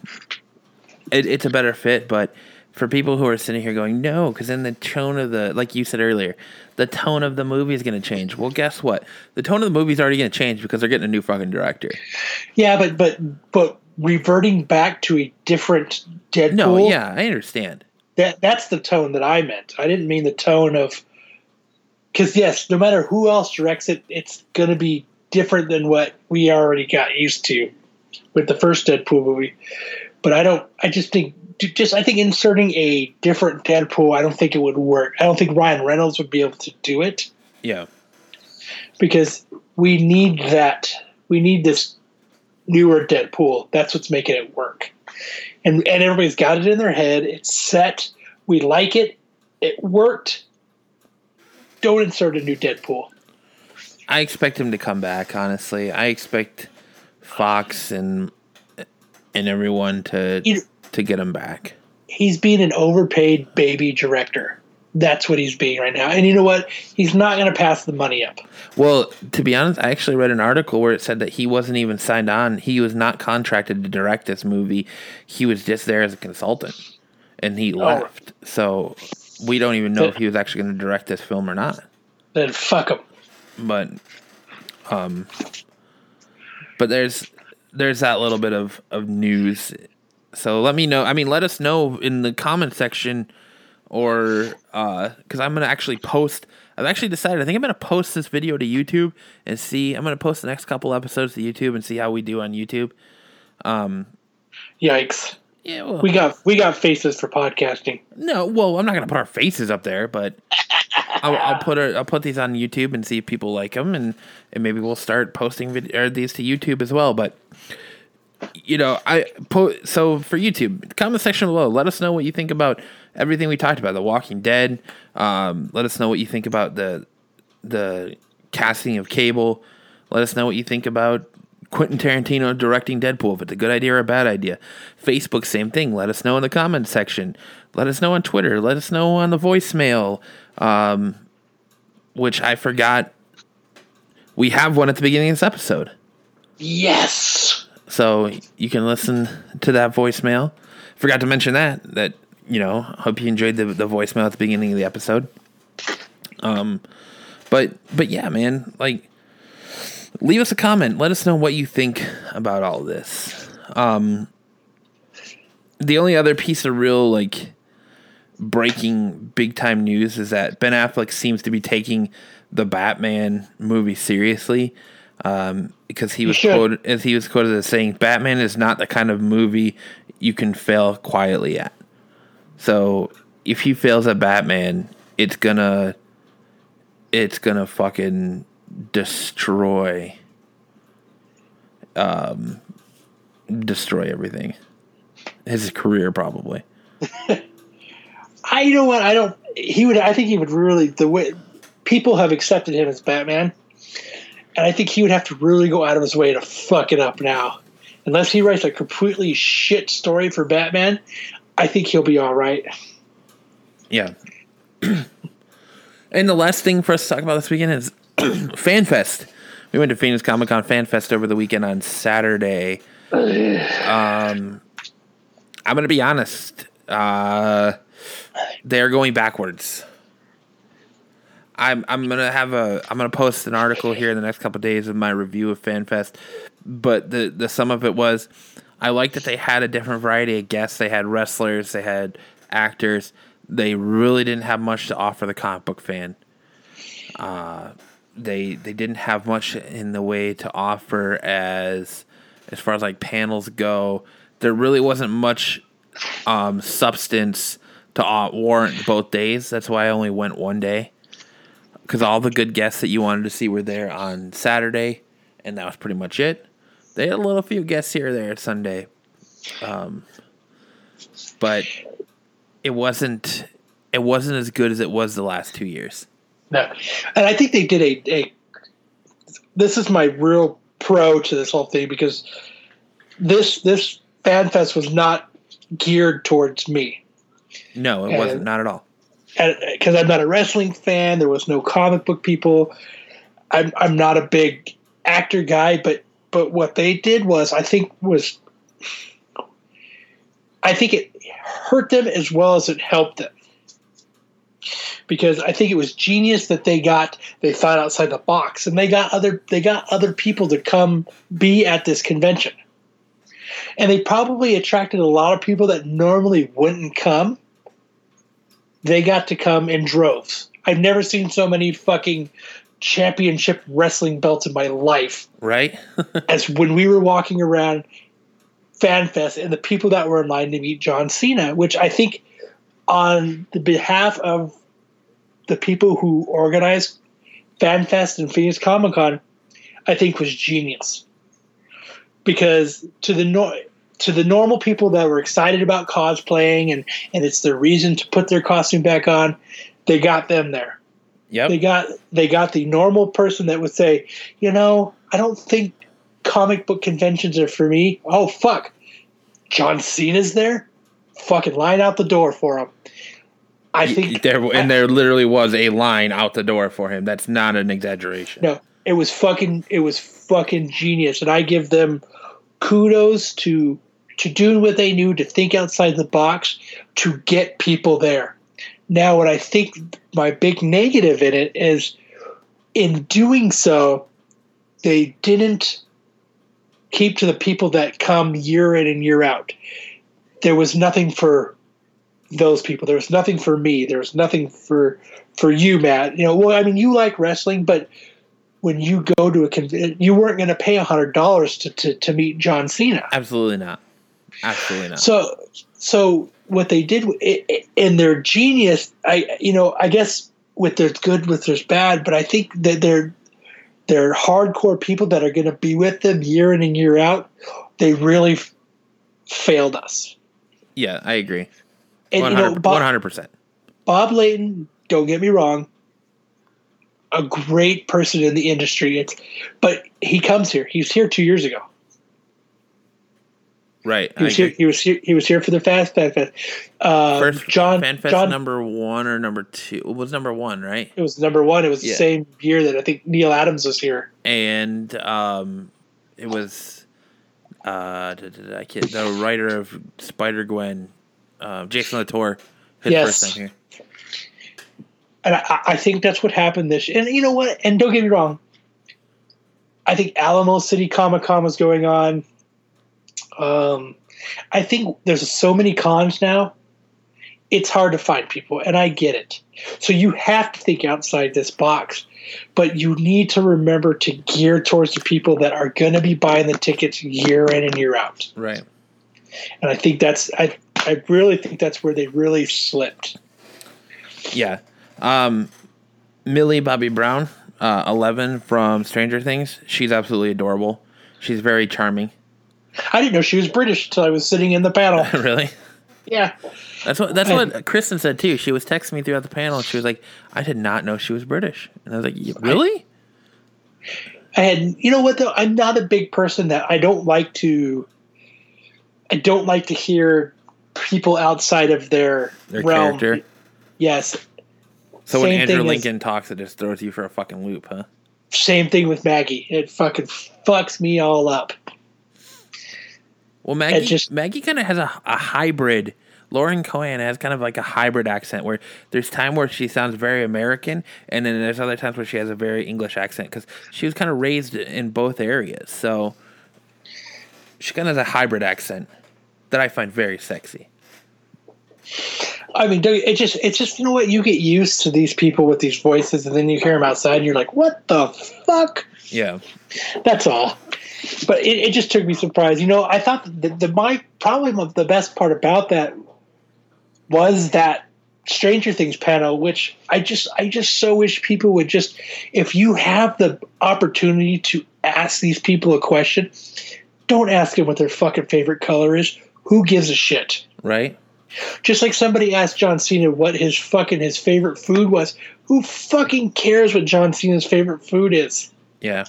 It, it's a better fit, but for people who are sitting here going no, because then the tone of the, like you said earlier, the tone of the movie is going to change. Well, guess what? The tone of the movie is already going to change because they're getting a new fucking director. Yeah, but but but reverting back to a different Deadpool. No, yeah, I understand. that that's the tone that I meant. I didn't mean the tone of because yes, no matter who else directs it, it's going to be different than what we already got used to with the first Deadpool movie. But I don't. I just think just I think inserting a different Deadpool, I don't think it would work. I don't think Ryan Reynolds would be able to do it Yeah, because we need that. We need this newer Deadpool. That's what's making it work. And and everybody's got it in their head. It's set. We like it. It worked. Don't insert a new Deadpool. I expect him to come back. Honestly, I expect Fox and and everyone to You- to get him back. He's being an overpaid baby director. That's what he's being right now. And you know what? He's not going to pass the money up. Well, to be honest, I actually read an article where it said that he wasn't even signed on. He was not contracted to direct this movie. He was just there as a consultant, and he left. So we don't even know if he was actually going to direct this film or not. Then fuck him. But, um, but there's there's that little bit of of news. So let me know. I mean, let us know in the comment section, or because I'm gonna actually post. I've actually decided. I think I'm gonna post this video to YouTube and see. I'm gonna post the next couple episodes to YouTube and see how we do on YouTube. Um, Yikes. Yeah, well, We got we got faces for podcasting. no, well, I'm not gonna put our faces up there, but I'll, I'll put our, I'll put these on YouTube and see if people like them, and, and maybe we'll start posting vid- these to YouTube as well. But you know, I put so for YouTube comment section below. Let us know what you think about everything we talked about. The Walking Dead. Um, let us know what you think about the the casting of Cable. Let us know what you think about Quentin Tarantino directing Deadpool. If it's a good idea or a bad idea. Facebook, same thing. Let us know in the comment section. Let us know on Twitter. Let us know on the voicemail. Um, which I forgot. We have one at the beginning of this episode. Yes. So you can listen to that voicemail. Forgot to mention that that you know. Hope you enjoyed the the voicemail at the beginning of the episode. Um, but but yeah, man, like leave us a comment. Let us know what you think about all this. Um, the only other piece of real like breaking big time news is that Ben Affleck seems to be taking the Batman movie seriously. Um, because he was should. quoted as he was quoted as saying, "Batman is not the kind of movie you can fail quietly at." So if he fails at Batman, it's gonna, it's gonna fucking destroy, um, destroy everything. His career probably. I you know what I don't. He would. I think he would really the way people have accepted him as Batman, and I think he would have to really go out of his way to fuck it up now. Unless he writes a completely shit story for Batman, I think he'll be all right. Yeah. and the last thing for us to talk about this weekend is FanFest. We went to Phoenix Comic Con FanFest over the weekend on Saturday. Um, I'm going to be honest. Uh, they're going backwards. I'm I'm gonna have a I'm gonna post an article here in the next couple of days of my review of FanFest. But the the sum of it was, I like that they had a different variety of guests. They had wrestlers, they had actors. They really didn't have much to offer the comic book fan. Uh, they they didn't have much in the way to offer as as far as like panels go. There really wasn't much um, substance to uh, warrant both days. That's why I only went one day because all the good guests that you wanted to see were there on Saturday, and that was pretty much it. They had a little few guests here or there Sunday, um, but it wasn't it wasn't as good as it was the last two years. No, and I think they did a, a. This is my real pro to this whole thing because this this fan fest was not geared towards me No, it And- wasn't not at all. Because uh, I'm not a wrestling fan. There was no comic book people. I'm I'm not a big actor guy, but but what they did was I think was I think it hurt them as well as it helped them. Because I think it was genius that they got they thought outside the box and they got other they got other people to come be at this convention. And they probably attracted a lot of people that normally wouldn't come they got to come in droves. I've never seen so many fucking championship wrestling belts in my life Right? as when we were walking around FanFest and the people that were in line to meet John Cena, which I think on the behalf of the people who organized FanFest and Phoenix Comic Con, I think was genius. Because to the no- to the normal people that were excited about cosplaying and, and it's their reason to put their costume back on, they got them there. yep. They got they got the normal person that would say, you know, I don't think comic book conventions are for me. Oh fuck, John Cena's there. Fucking line out the door for him. I think there and there literally was a line out the door for him. That's not an exaggeration. no, it was fucking it was fucking genius, and I give them kudos to to do what they knew to think outside the box to get people there. Now, what I think my big negative in it is, in doing so, they didn't keep to the people that come year in and year out. There was nothing for those people. There was nothing for me. There was nothing for for you, Matt. You know, well, I mean, you like wrestling, but when you go to a convention, you weren't going to pay hundred dollars to to meet John Cena. Absolutely not. Absolutely not. So, so what they did in their genius, I you know, I guess with there's good, with there's bad, but I think that they're they're hardcore people that are going to be with them year in and year out. They really f- failed us. yeah, I agree. And One you know, Bob, one hundred percent. Bob Layton, don't get me wrong, a great person in the industry. It's, but he comes here. He was here two years ago. Right. He was here. He was here. He was here for the Fast Fan Fest. Uh, First John. FanFest John. number one or number two it was number one, right? it was number one. It was Yeah. the same year that I think Neal Adams was here. And um, it was uh, I can't, the writer of Spider Gwen, uh, Jason Latour, his Yes. first time here. And I, I think that's what happened this. And you know what? And don't get me wrong. I think Alamo City Comic Con was going on. Um, I think there's so many cons now. It's hard to find people, and I get it. So you have to think outside this box, but you need to remember to gear towards the people that are going to be buying the tickets year in and year out. Right. And I think that's I I really think that's where they really slipped. Yeah. Um, Millie Bobby Brown, uh, 11 from Stranger Things. She's absolutely adorable. She's very charming. I didn't know she was British until I was sitting in the panel. really? Yeah. That's what that's what Kristen said too. She was texting me throughout the panel. and She was like, "I did not know she was British," and I was like, "Y- I, And you know what though? I'm not a big person that I don't like to I don't like to hear people outside of their, Their realm. character. Yes. So when Andrew thing as- Lincoln talks, it just throws you for a fucking loop, huh? Same thing with Maggie. It fucking fucks me all up. Well, Maggie just- Maggie kind of has a, a hybrid. Lauren Cohan has kind of like a hybrid accent where there's time where she sounds very American, and then there's other times where she has a very English accent because she was kind of raised in both areas. So she kind of has a hybrid accent that I find very sexy. I mean, it just it's just you know what you get used to these people with these voices, and then you hear them outside, and you're like, "What the fuck?" Yeah, That's all. But it, it just took me surprise. You know, I thought the, the my probably the best part about that was that Stranger Things panel, which I just I just so wish people would just if you have the opportunity to ask these people a question, don't ask them what their fucking favorite color is. Who gives a shit? right. Just like somebody asked John Cena what his fucking his favorite food was. Who fucking cares what John Cena's favorite food is? Yeah,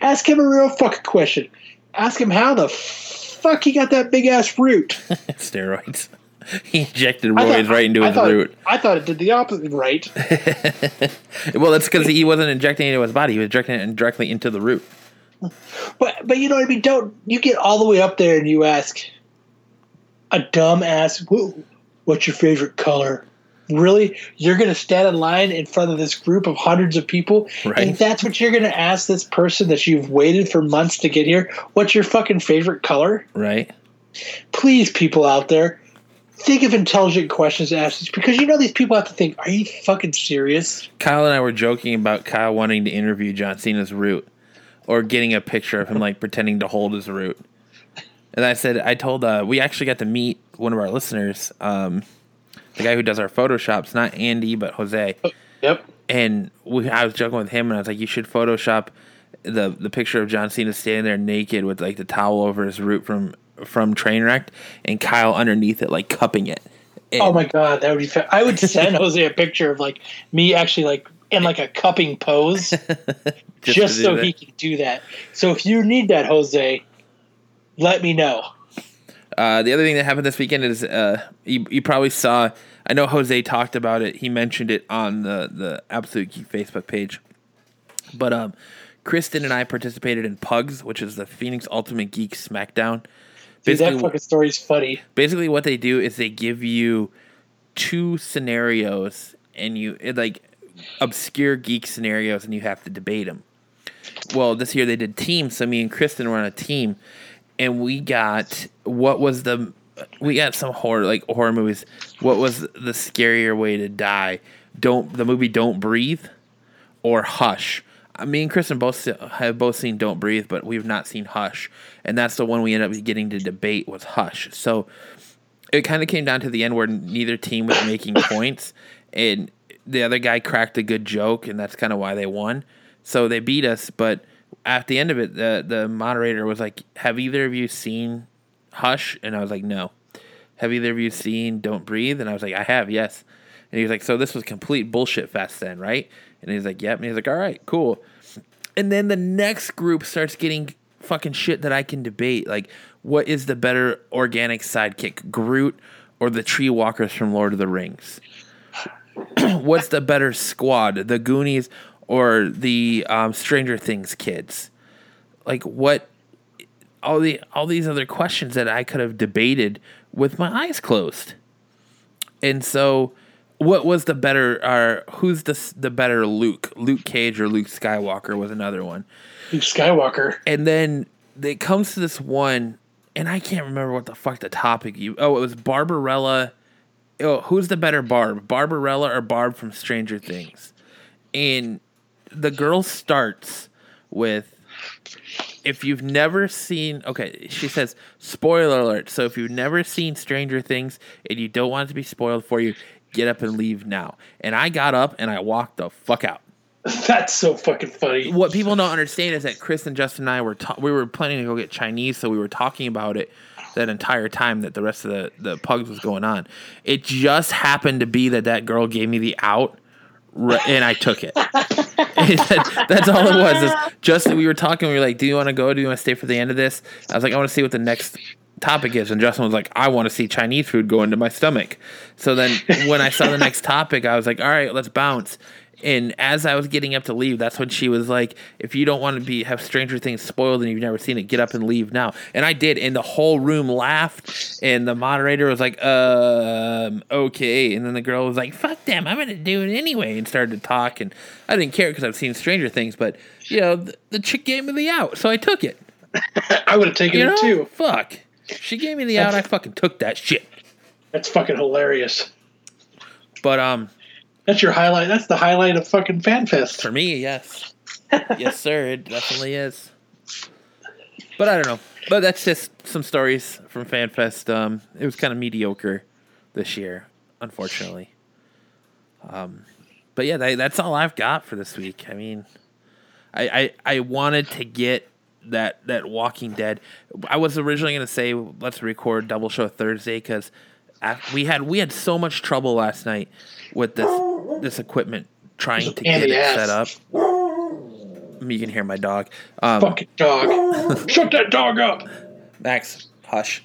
Ask him a real fucking question. Ask him how the fuck he got that big ass root. steroids. he injected roids right into I his thought- root. I thought it did the opposite, right? Well, that's because he wasn't injecting it into his body; he was injecting it directly into the root. But but you know what I mean. Don't you get all the way up there and you ask a dumb ass, "What's your favorite color?" Really, you're going to stand in line in front of this group of hundreds of people, Right. and that's what you're going to ask this person that you've waited for months to get here. What's your fucking favorite color? Right. Please, people out there, think of intelligent questions to ask because you know these people have to think, "Are you fucking serious?" Kyle and I were joking about Kyle wanting to interview John Cena's root or getting a picture of him like pretending to hold his root. And I said, I told, uh, we actually got to meet one of our listeners, um, the guy who does our photoshops, not Andy, but Jose. Yep. And we, I was joking with him, and I was like, you should Photoshop the the picture of John Cena standing there naked with like the towel over his root from from Trainwreck, and Kyle underneath it, like cupping it. And- Oh my god, that would be. Fa- I would send Jose a picture of like me actually like in like a cupping pose, just, do so that. he can do that. So if you need that, Jose, let me know. Uh, the other thing that happened this weekend is uh, you, you probably saw. I know Jose talked about it. He mentioned it on the the Absolute Geek Facebook page. But um, Kristen and I participated in Pugs, which is the Phoenix Ultimate Geek SmackDown. Dude, that Basically, fucking story's funny. basically what they do is they give you two scenarios and you like obscure geek scenarios and you have to debate them well this year they did teams so me and kristen were on a team and we got what was the we got some horror like horror movies what was the scarier way to die don't the movie don't breathe or hush uh, me and Kristen both have both seen Don't Breathe, but we've not seen Hush, and that's the one we ended up getting to debate was Hush. So it kind of came down to the end where neither team was making points, and the other guy cracked a good joke, and that's kind of why they won. So they beat us, but at the end of it, the the moderator was like, "Have either of you seen Hush?" And I was like, "No." Have either of you seen Don't Breathe? And I was like, I have, yes. And he was like, So this was complete bullshit fest then, right? And he's like, Yep. And he's like, All right, cool. And then the next group starts getting fucking shit that I can debate. Like, what is the better organic sidekick, Groot or the Tree Walkers from Lord of the Rings? What's the better squad, the Goonies or the um, Stranger Things kids? Like, what? All the all these other questions that I could have debated with my eyes closed. And so, what was the better? Or who's the the better Luke? Luke Cage or Luke Skywalker was another one. Luke Skywalker. And then it comes to this one, and I can't remember what the fuck the topic you. Oh, it was Barbarella. Oh, who's the better Barb? Barbarella or Barb from Stranger Things? And the girl starts with if you've never seen okay she says spoiler alert so if you've never seen stranger things and you don't want it to be spoiled for you get up and leave now. And i got up and i walked the fuck out. That's so fucking funny. what people don't understand is that chris and justin and i were ta- we were planning to go get chinese so we were talking about it that entire time that the rest of the, the pugs was going on. It just happened to be that that girl gave me the out and i took it that's all it was. Justin, we were talking. We were like, "Do you want to go? Do you want to stay for the end of this?" I was like, "I want to see what the next topic is," and Justin was like, "I want to see Chinese food go into my stomach." So then, when I saw the next topic, I was like, "All right, let's bounce." And as I was getting up to leave, that's when she was like, "If you don't want to be have Stranger Things spoiled and you've never seen it, get up and leave now." And I did, and the whole room laughed. And the moderator was like, "Um, okay." And then the girl was like, "Fuck them, I'm gonna do it anyway," and started to talk. And I didn't care because I've seen Stranger Things, but you know, the, the chick gave me the out, so I took it. I would have taken You know, it too. fuck. She gave me the out. I fucking took that shit. That's fucking hilarious. But um, That's your highlight. That's the highlight of fucking FanFest. For me, yes. yes, sir. It definitely is. But I don't know. But that's just some stories from FanFest. Um, it was kind of mediocre this year, unfortunately. Um, but yeah, that, that's all I've got for this week. I mean, I, I I wanted to get that that Walking Dead. I was originally going to say let's record double show Thursday because we had we had so much trouble last night with this this equipment trying to get it ass. set up. You can hear my dog. Um, Fucking dog. Shut that dog up. Max, hush.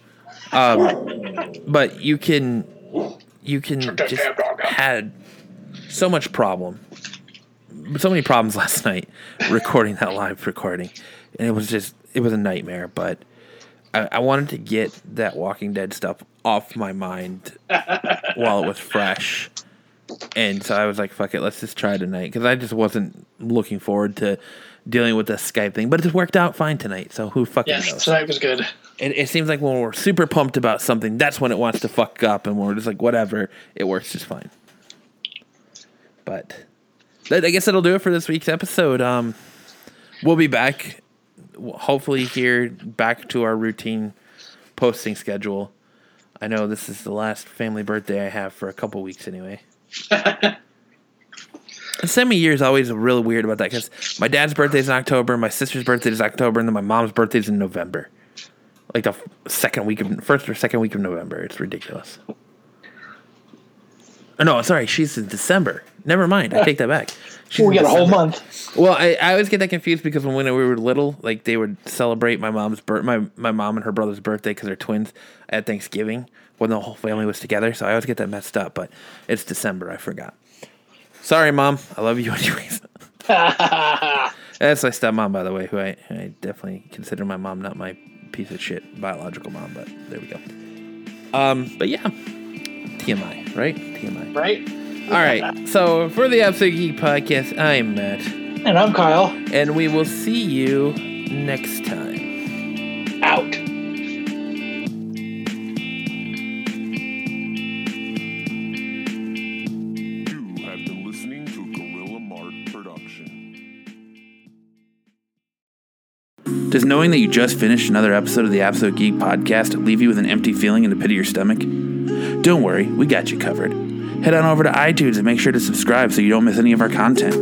Um, but you can you can just damn dog up. had so much problem, so many problems last night recording that live recording, and it was just it was a nightmare. But I, I wanted to get that Walking Dead stuff off my mind while it was fresh. And so I was like, fuck it, let's just try tonight. Because I just wasn't looking forward to dealing with the Skype thing. But it just worked out fine tonight. So who fucking knows? Yes, tonight was good. it, it seems like when we're super pumped about something, that's when it wants to fuck up, and we're just like, whatever, it works just fine. But I guess that'll do it for this week's episode. Um, we'll be back, hopefully here back to our routine posting schedule. I know this is the last family birthday I have for a couple weeks anyway. Semi year is always really weird about that because my dad's birthday is in October, my sister's birthday is October, and then my mom's birthday is in November. Like the second week of first or second week of November. It's ridiculous. Oh, no, sorry, she's in December. Never mind, I take that back. She's we got a whole month. Well, I, I always get that confused because when we were little, like they would celebrate my mom's birth, my my mom and her brother's birthday because they're twins at Thanksgiving when the whole family was together. So I always get that messed up. But it's December. I forgot. Sorry, mom. I love you anyways. That's my stepmom, by the way, who I, I definitely consider my mom, not my piece of shit biological mom. But there we go. Um, but yeah, TMI, right? TMI. Right? All right. So for the Absolute Geek Podcast, I'm Matt, And I'm Kyle. and we will see you next time. Does knowing that you just finished another episode of the Absolute Geek podcast leave you with an empty feeling in the pit of your stomach? Don't worry, we got you covered. Head on over to iTunes and make sure to subscribe so you don't miss any of our content.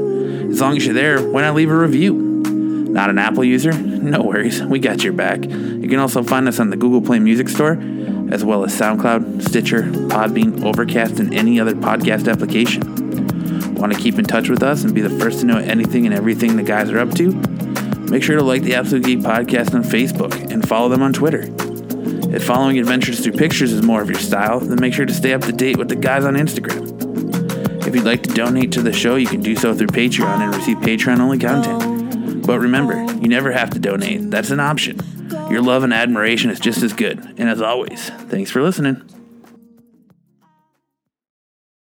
As long as you're there, why not leave a review? Not an Apple user? No worries, we got your back. You can also find us on the Google Play Music Store, as well as SoundCloud, Stitcher, Podbean, Overcast, and any other podcast application. Want to keep in touch with us and be the first to know anything and everything the guys are up to? Make sure to like the Absolute Geek Podcast on Facebook and follow them on Twitter. If following adventures through pictures is more of your style, then make sure to stay up to date with the guys on Instagram. If you'd like to donate to the show, you can do so through Patreon and receive Patreon only content. But remember, you never have to donate, that's an option. Your love and admiration is just as good. And as always, thanks for listening.